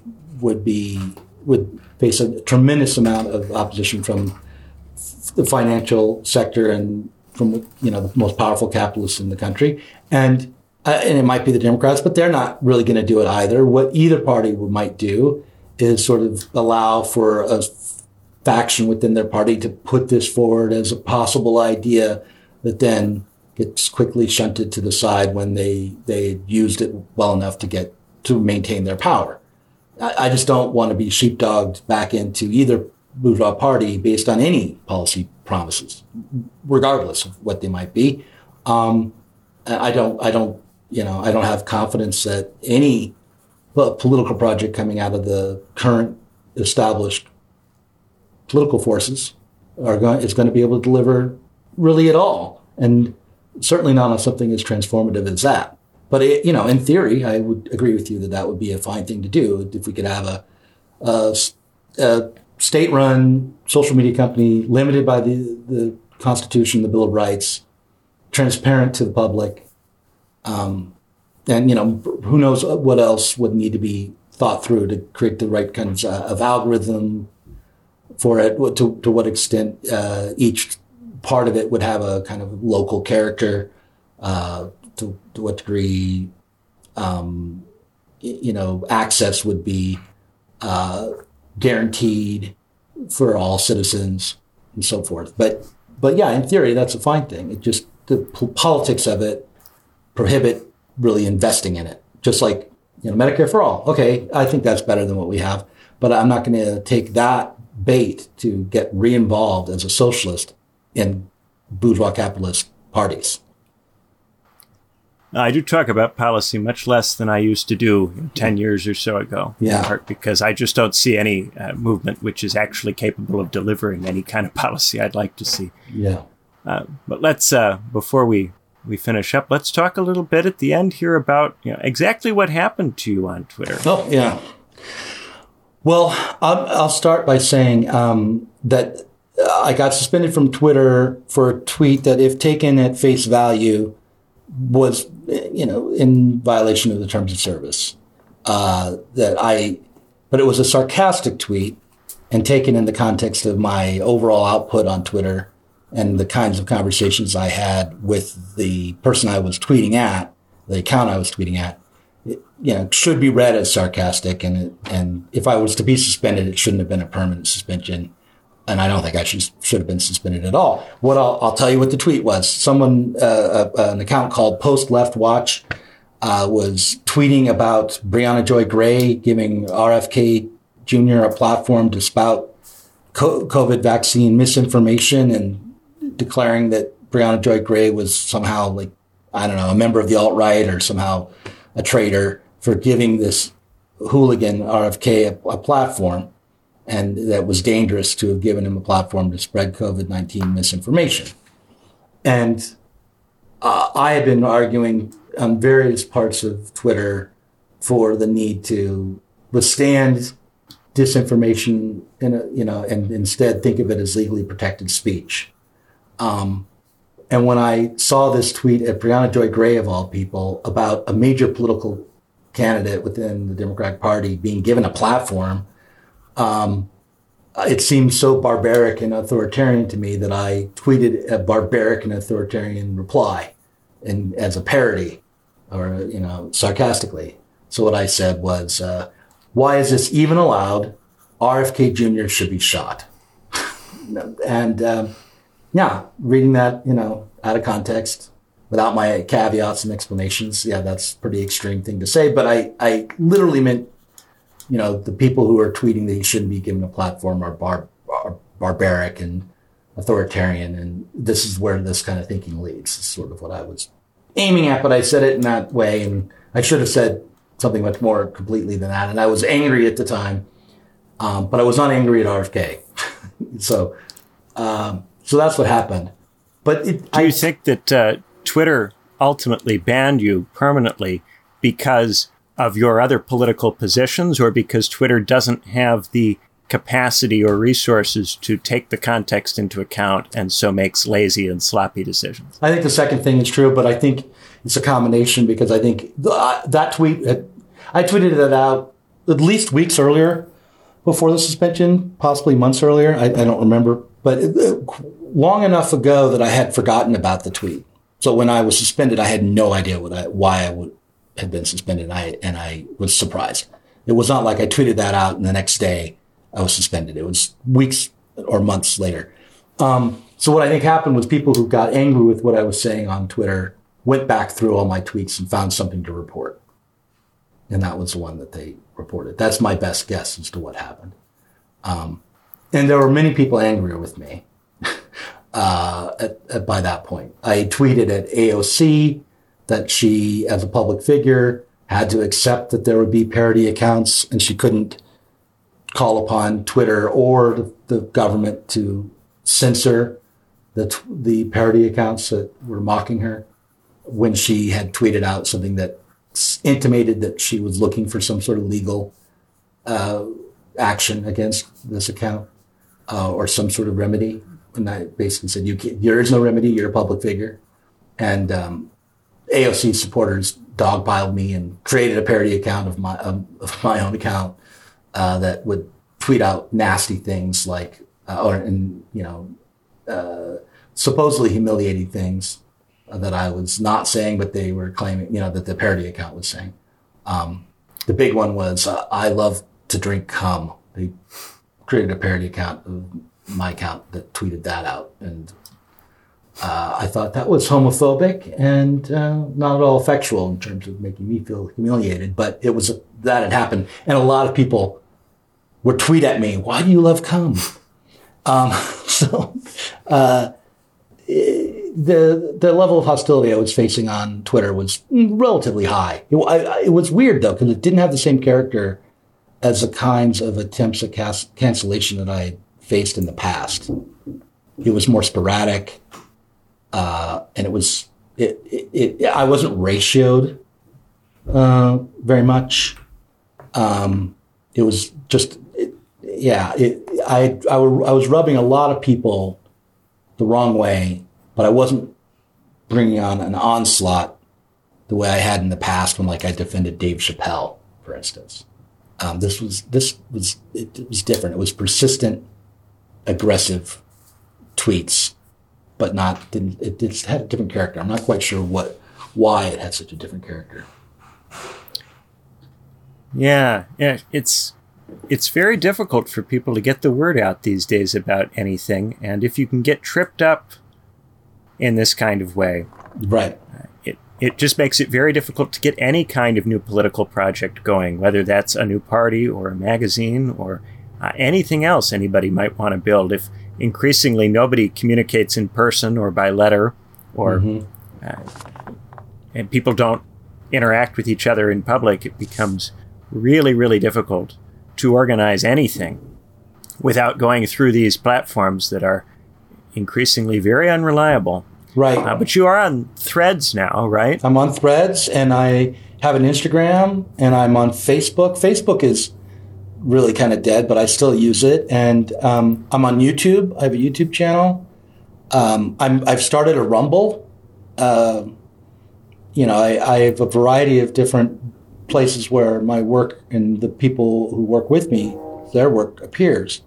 would be would face a tremendous amount of opposition from the financial sector and from you know the most powerful capitalists in the country, and uh, and it might be the Democrats, but they're not really going to do it either. What either party might do is sort of allow for a faction within their party to put this forward as a possible idea that then gets quickly shunted to the side when they they used it well enough to get to maintain their power. I, I just don't want to be sheepdogged back into either bourgeois party based on any policy promises, regardless of what they might be. Um, I don't I don't you know I don't have confidence that any political project coming out of the current established political forces are going is going to be able to deliver really at all, and certainly not on something as transformative as that. But it, you know, in theory, I would agree with you that that would be a fine thing to do if we could have a, a, a state-run social media company limited by the the Constitution, the Bill of Rights, transparent to the public, um, and you know, who knows what else would need to be thought through to create the right kinds uh, of algorithm for it, to, to what extent uh, each part of it would have a kind of local character, uh, to, to what degree, um, you know, access would be uh, guaranteed for all citizens and so forth. But, but yeah, in theory, that's a fine thing. It just, the politics of it prohibit really investing in it. Just like, you know, Medicare for all. Okay, I think that's better than what we have, but I'm not going to take that bait to get re-involved as a socialist in bourgeois capitalist parties. I do talk about policy much less than I used to do 10 years or so ago. Yeah. Because I just don't see any uh, movement which is actually capable of delivering any kind of policy I'd like to see. Yeah. Uh, but let's, uh, before we, we finish up, let's talk a little bit at the end here about you know, exactly what happened to you on Twitter. Oh, yeah. Well, I'll, I'll start by saying um, that I got suspended from Twitter for a tweet that, if taken at face value, was, you know, in violation of the terms of service. Uh, that I, but it was a sarcastic tweet and taken in the context of my overall output on Twitter and the kinds of conversations I had with the person I was tweeting at, the account I was tweeting at it, you know, should be read as sarcastic. And it, and if I was to be suspended, it shouldn't have been a permanent suspension. And I don't think I should should have been suspended at all. What I'll, I'll tell you what the tweet was. Someone, uh, uh, an account called Post Left Watch, uh, was tweeting about Briahna Joy Gray giving RFK Jr. a platform to spout co- COVID vaccine misinformation and declaring that Briahna Joy Gray was somehow like, I don't know, a member of the alt right or somehow a traitor for giving this hooligan RFK a, a platform and that was dangerous to have given him a platform to spread COVID 19 misinformation. And uh, I had been arguing on various parts of Twitter for the need to withstand disinformation in a, you know, and instead think of it as legally protected speech. Um, and when I saw this tweet at Briahna Joy Gray of all people about a major political candidate within the Democratic Party being given a platform, um, it seemed so barbaric and authoritarian to me that I tweeted a barbaric and authoritarian reply, and as a parody, or you know, sarcastically. So what I said was, uh, "Why is this even allowed? RFK Jr. should be shot." [laughs] and um, yeah, reading that, you know, out of context, without my caveats and explanations, yeah, that's a pretty extreme thing to say. But I, I literally meant you know, the people who are tweeting that he shouldn't be given a platform are, bar- are barbaric and authoritarian. And this is where this kind of thinking leads, is sort of what I was aiming at. But I said it in that way. And I should have said something much more completely than that. And I was angry at the time, um, but I was not angry at RFK. [laughs] so, um, so that's what happened. But it, do you think that uh, Twitter ultimately banned you permanently because of your other political positions or because Twitter doesn't have the capacity or resources to take the context into account and so makes lazy and sloppy decisions? I think the second thing is true, but I think it's a combination because I think uh, that tweet, I tweeted it out at least weeks earlier before the suspension, possibly months earlier. I, I don't remember, but long enough ago that I had forgotten about the tweet. So when I was suspended, I had no idea what I, why I would, had been suspended, and I and I was surprised. It was not like I tweeted that out and the next day I was suspended. It was weeks or months later. Um, so what I think happened was people who got angry with what I was saying on Twitter went back through all my tweets and found something to report, and that was the one that they reported. That's my best guess as to what happened. Um, and there were many people angrier with me [laughs] uh, at, at, by that point. I tweeted at AOC that she, as a public figure, had to accept that there would be parody accounts and she couldn't call upon Twitter or the, government to censor the, the parody accounts that were mocking her when she had tweeted out something that intimated that she was looking for some sort of legal uh, action against this account uh, or some sort of remedy. And I basically said, "You there is no remedy. You're a public figure." And um, AOC supporters dogpiled me and created a parody account of my um, of my own account uh, that would tweet out nasty things like uh, or and you know uh, supposedly humiliating things that I was not saying, but they were claiming you know that the parody account was saying. Um, the big one was uh, I love to drink cum. They created a parody account of my account that tweeted that out and uh, I thought that was homophobic and uh, not at all effectual in terms of making me feel humiliated. But it was that had happened, and a lot of people would tweet at me, "Why do you love cum?" Um, [laughs] so uh, the the level of hostility I was facing on Twitter was relatively high. It, I, it was weird though because it didn't have the same character as the kinds of attempts at cas- cancellation that I faced in the past. It was more sporadic uh, and it was it, it, it, I wasn't ratioed uh, very much. Um, it was just it, yeah. I, I I was rubbing a lot of people the wrong way, but I wasn't bringing on an onslaught the way I had in the past when like I defended Dave Chappelle, for instance. Um, this was this was it, was different. It was persistent, aggressive tweets but not didn't it, it had a different character. I'm not quite sure what why it had such a different character. Yeah, yeah, it's it's very difficult for people to get the word out these days about anything, and if you can get tripped up in this kind of way, right, it it just makes it very difficult to get any kind of new political project going, whether that's a new party or a magazine or uh, anything else anybody might want to build. If increasingly nobody communicates in person or by letter, or mm-hmm. uh, and people don't interact with each other in public, it becomes really, really difficult to organize anything without going through these platforms that are increasingly very unreliable. Right. Uh, but you are on Threads now, right? I'm on Threads and I have an Instagram and I'm on Facebook. Facebook is really kind of dead, but I still use it. And um, I'm on YouTube. I have a YouTube channel. Um, I'm, I've started a Rumble. Uh, you know, I, I have a variety of different places where my work and the people who work with me, their work appears.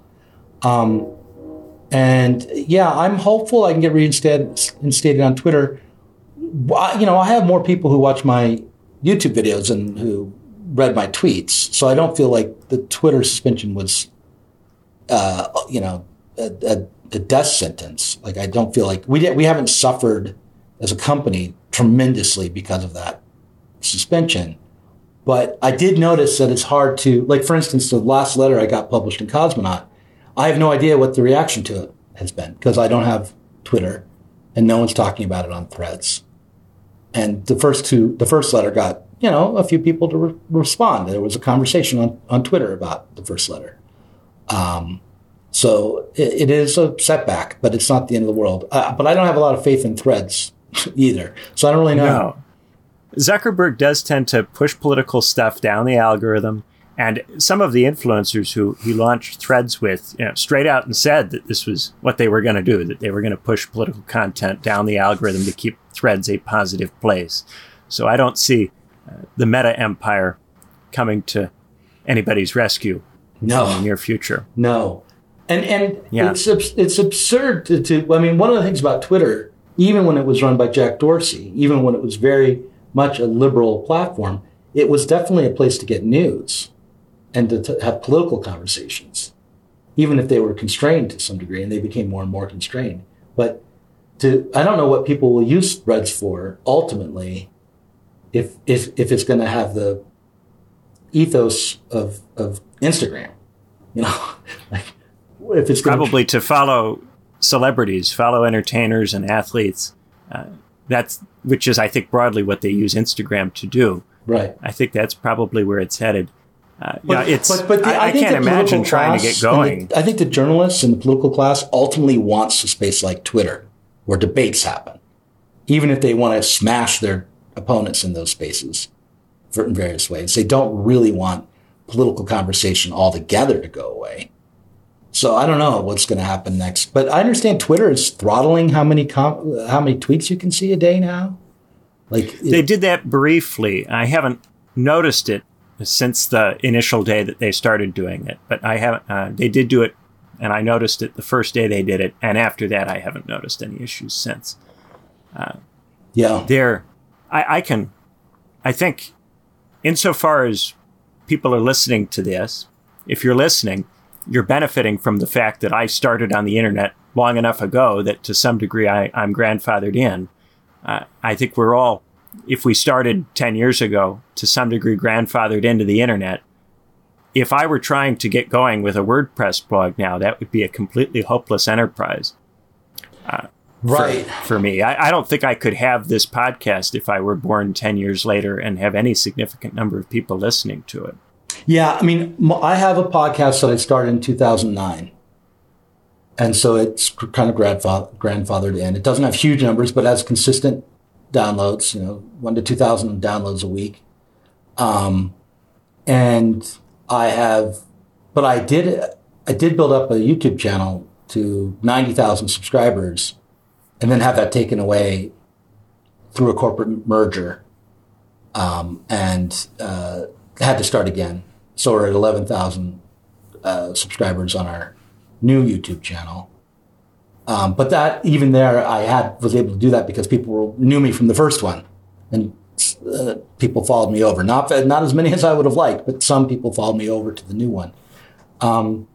Um, and yeah, I'm hopeful I can get reinstated on Twitter. You know, I have more people who watch my YouTube videos and who read my tweets, so I don't feel like the Twitter suspension was, uh, you know, a, a, a, death sentence. Like I don't feel like we we haven't suffered as a company tremendously because of that suspension. But I did notice that it's hard to, like, for instance, the last letter I got published in Cosmonaut, I have no idea what the reaction to it has been because I don't have Twitter and no one's talking about it on threads. And the first two, the first letter got, you know, a few people to re- respond. There was a conversation on, on Twitter about the first letter. Um, so it, it is a setback, but it's not the end of the world. Uh, but I don't have a lot of faith in threads [laughs] either. So I don't really know. No. Zuckerberg does tend to push political stuff down the algorithm. And some of the influencers who he launched threads with, you know, straight out and said that this was what they were going to do, that they were going to push political content down the algorithm to keep threads a positive place. So I don't see uh, the meta empire coming to anybody's rescue no. in the near future. No. And and yeah. it's it's absurd to, to I mean one of the things about Twitter even when it was run by Jack Dorsey, even when it was very much a liberal platform, it was definitely a place to get news and to, to have political conversations, even if they were constrained to some degree, and they became more and more constrained. But to, I don't know what people will use threads for ultimately, if if if it's going to have the ethos of of Instagram, you know, [laughs] like if it's probably to follow celebrities, follow entertainers and athletes. Uh, that's which is, I think, broadly what they use Instagram to do. Right. I think that's probably where it's headed. Uh, but, yeah, it's. But, but the, I, I, I can't imagine trying to get going. The, I think the journalists and the political class ultimately wants a space like Twitter, where debates happen, even if they want to smash their opponents in those spaces, in various ways. They don't really want political conversation altogether to go away. So I don't know what's going to happen next, but I understand Twitter is throttling how many com- how many tweets you can see a day now. Like it- they did that briefly. I haven't noticed it since the initial day that they started doing it, but I haven't. Uh, they did do it, and I noticed it the first day they did it, and after that, I haven't noticed any issues since. Uh, yeah, there. I, I can. I think, insofar as people are listening to this, if you're listening you're benefiting from the fact that I started on the internet long enough ago that to some degree I, am grandfathered in. Uh, I think we're all, if we started 10 years ago, to some degree grandfathered into the internet. If I were trying to get going with a WordPress blog now, that would be a completely hopeless enterprise. Uh, right. For, for me, I, I don't think I could have this podcast if I were born 10 years later and have any significant number of people listening to it. Yeah, I mean, I have a podcast that I started in 2009. And so it's kind of grandfathered in. It doesn't have huge numbers, but has consistent downloads, you know, one to 2,000 downloads a week. Um, and I have, but I did, I did build up a YouTube channel to 90,000 subscribers and then have that taken away through a corporate merger. Um, and, uh, had to start again. So we're at 11,000 uh, subscribers on our new YouTube channel. Um, but that even there, I had was able to do that because people knew me from the first one, and uh, people followed me over. Not not as many as I would have liked, but some people followed me over to the new one. Um,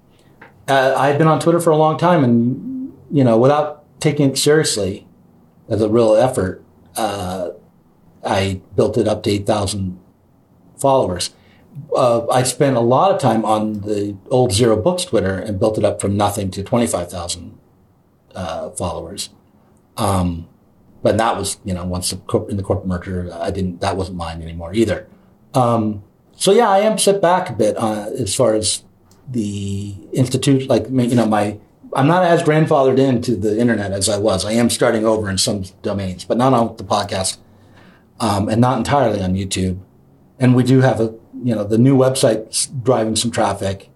uh, I had been on Twitter for a long time, and you know, without taking it seriously as a real effort, uh, I built it up to eight thousand followers. Uh, I spent a lot of time on the old Zero Books Twitter and built it up from nothing to 25,000 uh, followers. Um, but that was, you know, once the, in the corporate merger, I didn't, that wasn't mine anymore either. Um, so yeah, I am set back a bit uh, as far as the institute. Like you know, my I'm not as grandfathered into the internet as I was. I am starting over in some domains, but not on the podcast, um, and not entirely on YouTube. And we do have a you know the new website driving some traffic,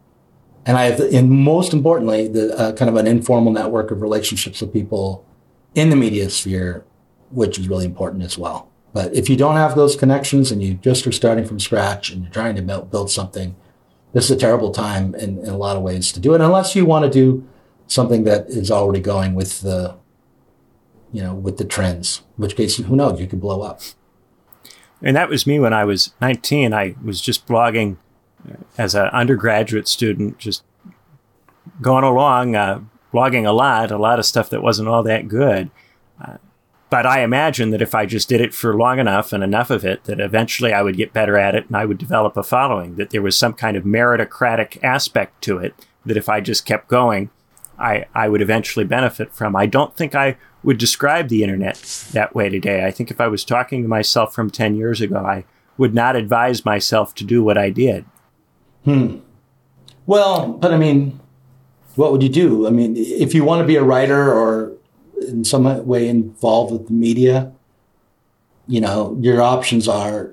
and I have, and most importantly, the uh, kind of an informal network of relationships with people in the media sphere, which is really important as well. But if you don't have those connections and you just are starting from scratch and you're trying to build something, this is a terrible time in, in a lot of ways to do it, unless you want to do something that is already going with the, you know, with the trends, in which case, who knows, you could blow up. And that was me when I was 19. I was just blogging as an undergraduate student, just going along, uh, blogging a lot, a lot of stuff that wasn't all that good. Uh, but I imagine that if I just did it for long enough and enough of it, that eventually I would get better at it and I would develop a following, that there was some kind of meritocratic aspect to it, that if I just kept going, I, I would eventually benefit from. I don't think I would describe the internet that way today. I think if I was talking to myself from 10 years ago, I would not advise myself to do what I did. Hmm. Well, but I mean, what would you do? I mean, if you want to be a writer or in some way involved with the media, you know, your options are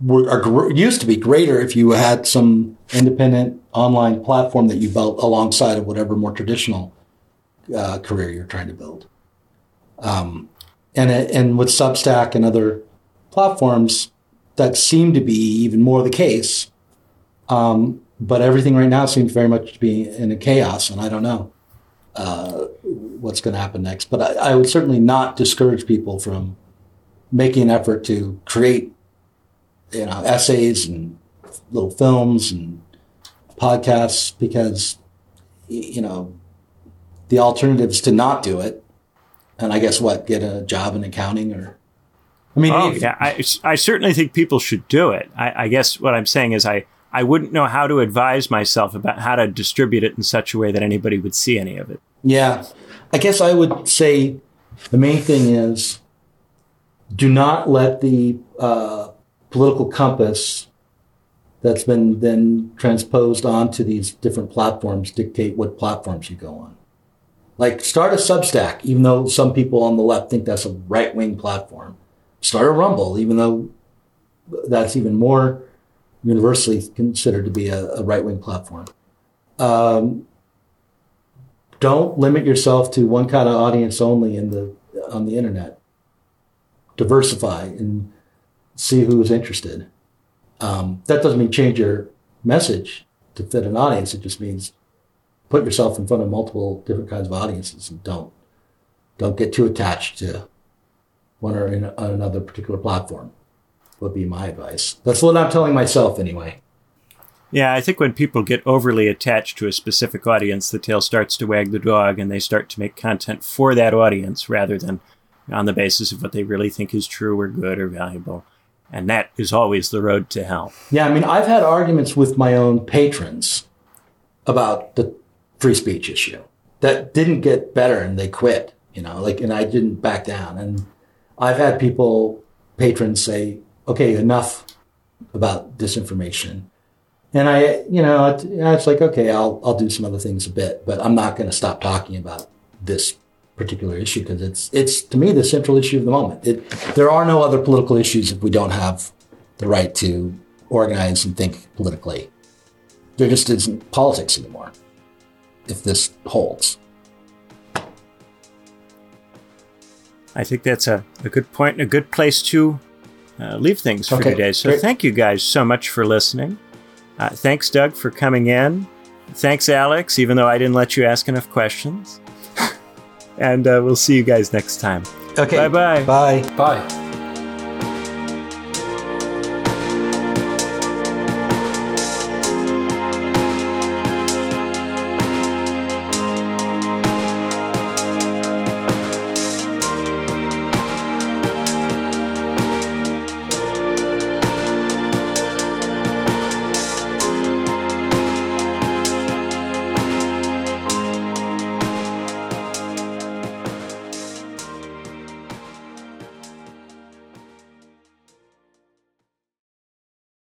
were, are used to be greater if you had some independent online platform that you built alongside of whatever more traditional uh, career you're trying to build. Um, and and with Substack and other platforms, that seem to be even more the case. Um, but everything right now seems very much to be in a chaos, and I don't know. Uh, what's going to happen next. But I, I, would certainly not discourage people from making an effort to create, you know, essays and little films and podcasts because, you know, the alternative is to not do it. And I guess what, get a job in accounting or, I mean, oh, if, yeah, I, I certainly think people should do it. I, I guess what I'm saying is I, I wouldn't know how to advise myself about how to distribute it in such a way that anybody would see any of it. Yeah. I guess I would say the main thing is do not let the uh, political compass that's been then transposed onto these different platforms dictate what platforms you go on. Like start a Substack, even though some people on the left think that's a right wing platform. Start a Rumble, even though that's even more universally considered to be a, a right wing platform. Um, don't limit yourself to one kind of audience only in the on the internet. Diversify and see who's interested. Um, that doesn't mean change your message to fit an audience. It just means put yourself in front of multiple different kinds of audiences and don't don't get too attached to one or in, on another particular platform. Would be my advice. That's what I'm telling myself anyway. Yeah, I think when people get overly attached to a specific audience, the tail starts to wag the dog and they start to make content for that audience rather than on the basis of what they really think is true or good or valuable. And that is always the road to hell. Yeah, I mean, I've had arguments with my own patrons about the free speech issue that didn't get better and they quit, you know, like, and I didn't back down. And I've had people, patrons say, okay, enough about disinformation and I, you know, it's like, okay, I'll, I'll do some other things a bit, but I'm not going to stop talking about this particular issue because it's, it's to me the central issue of the moment. It, there are no other political issues if we don't have the right to organize and think politically. There just isn't politics anymore if this holds. I think that's a, a good point and a good place to uh, leave things for okay, today. So great. thank you guys so much for listening. Uh, thanks, Doug, for coming in. Thanks, Alex, even though I didn't let you ask enough questions. And uh, we'll see you guys next time. Okay. Bye-bye. Bye. Bye.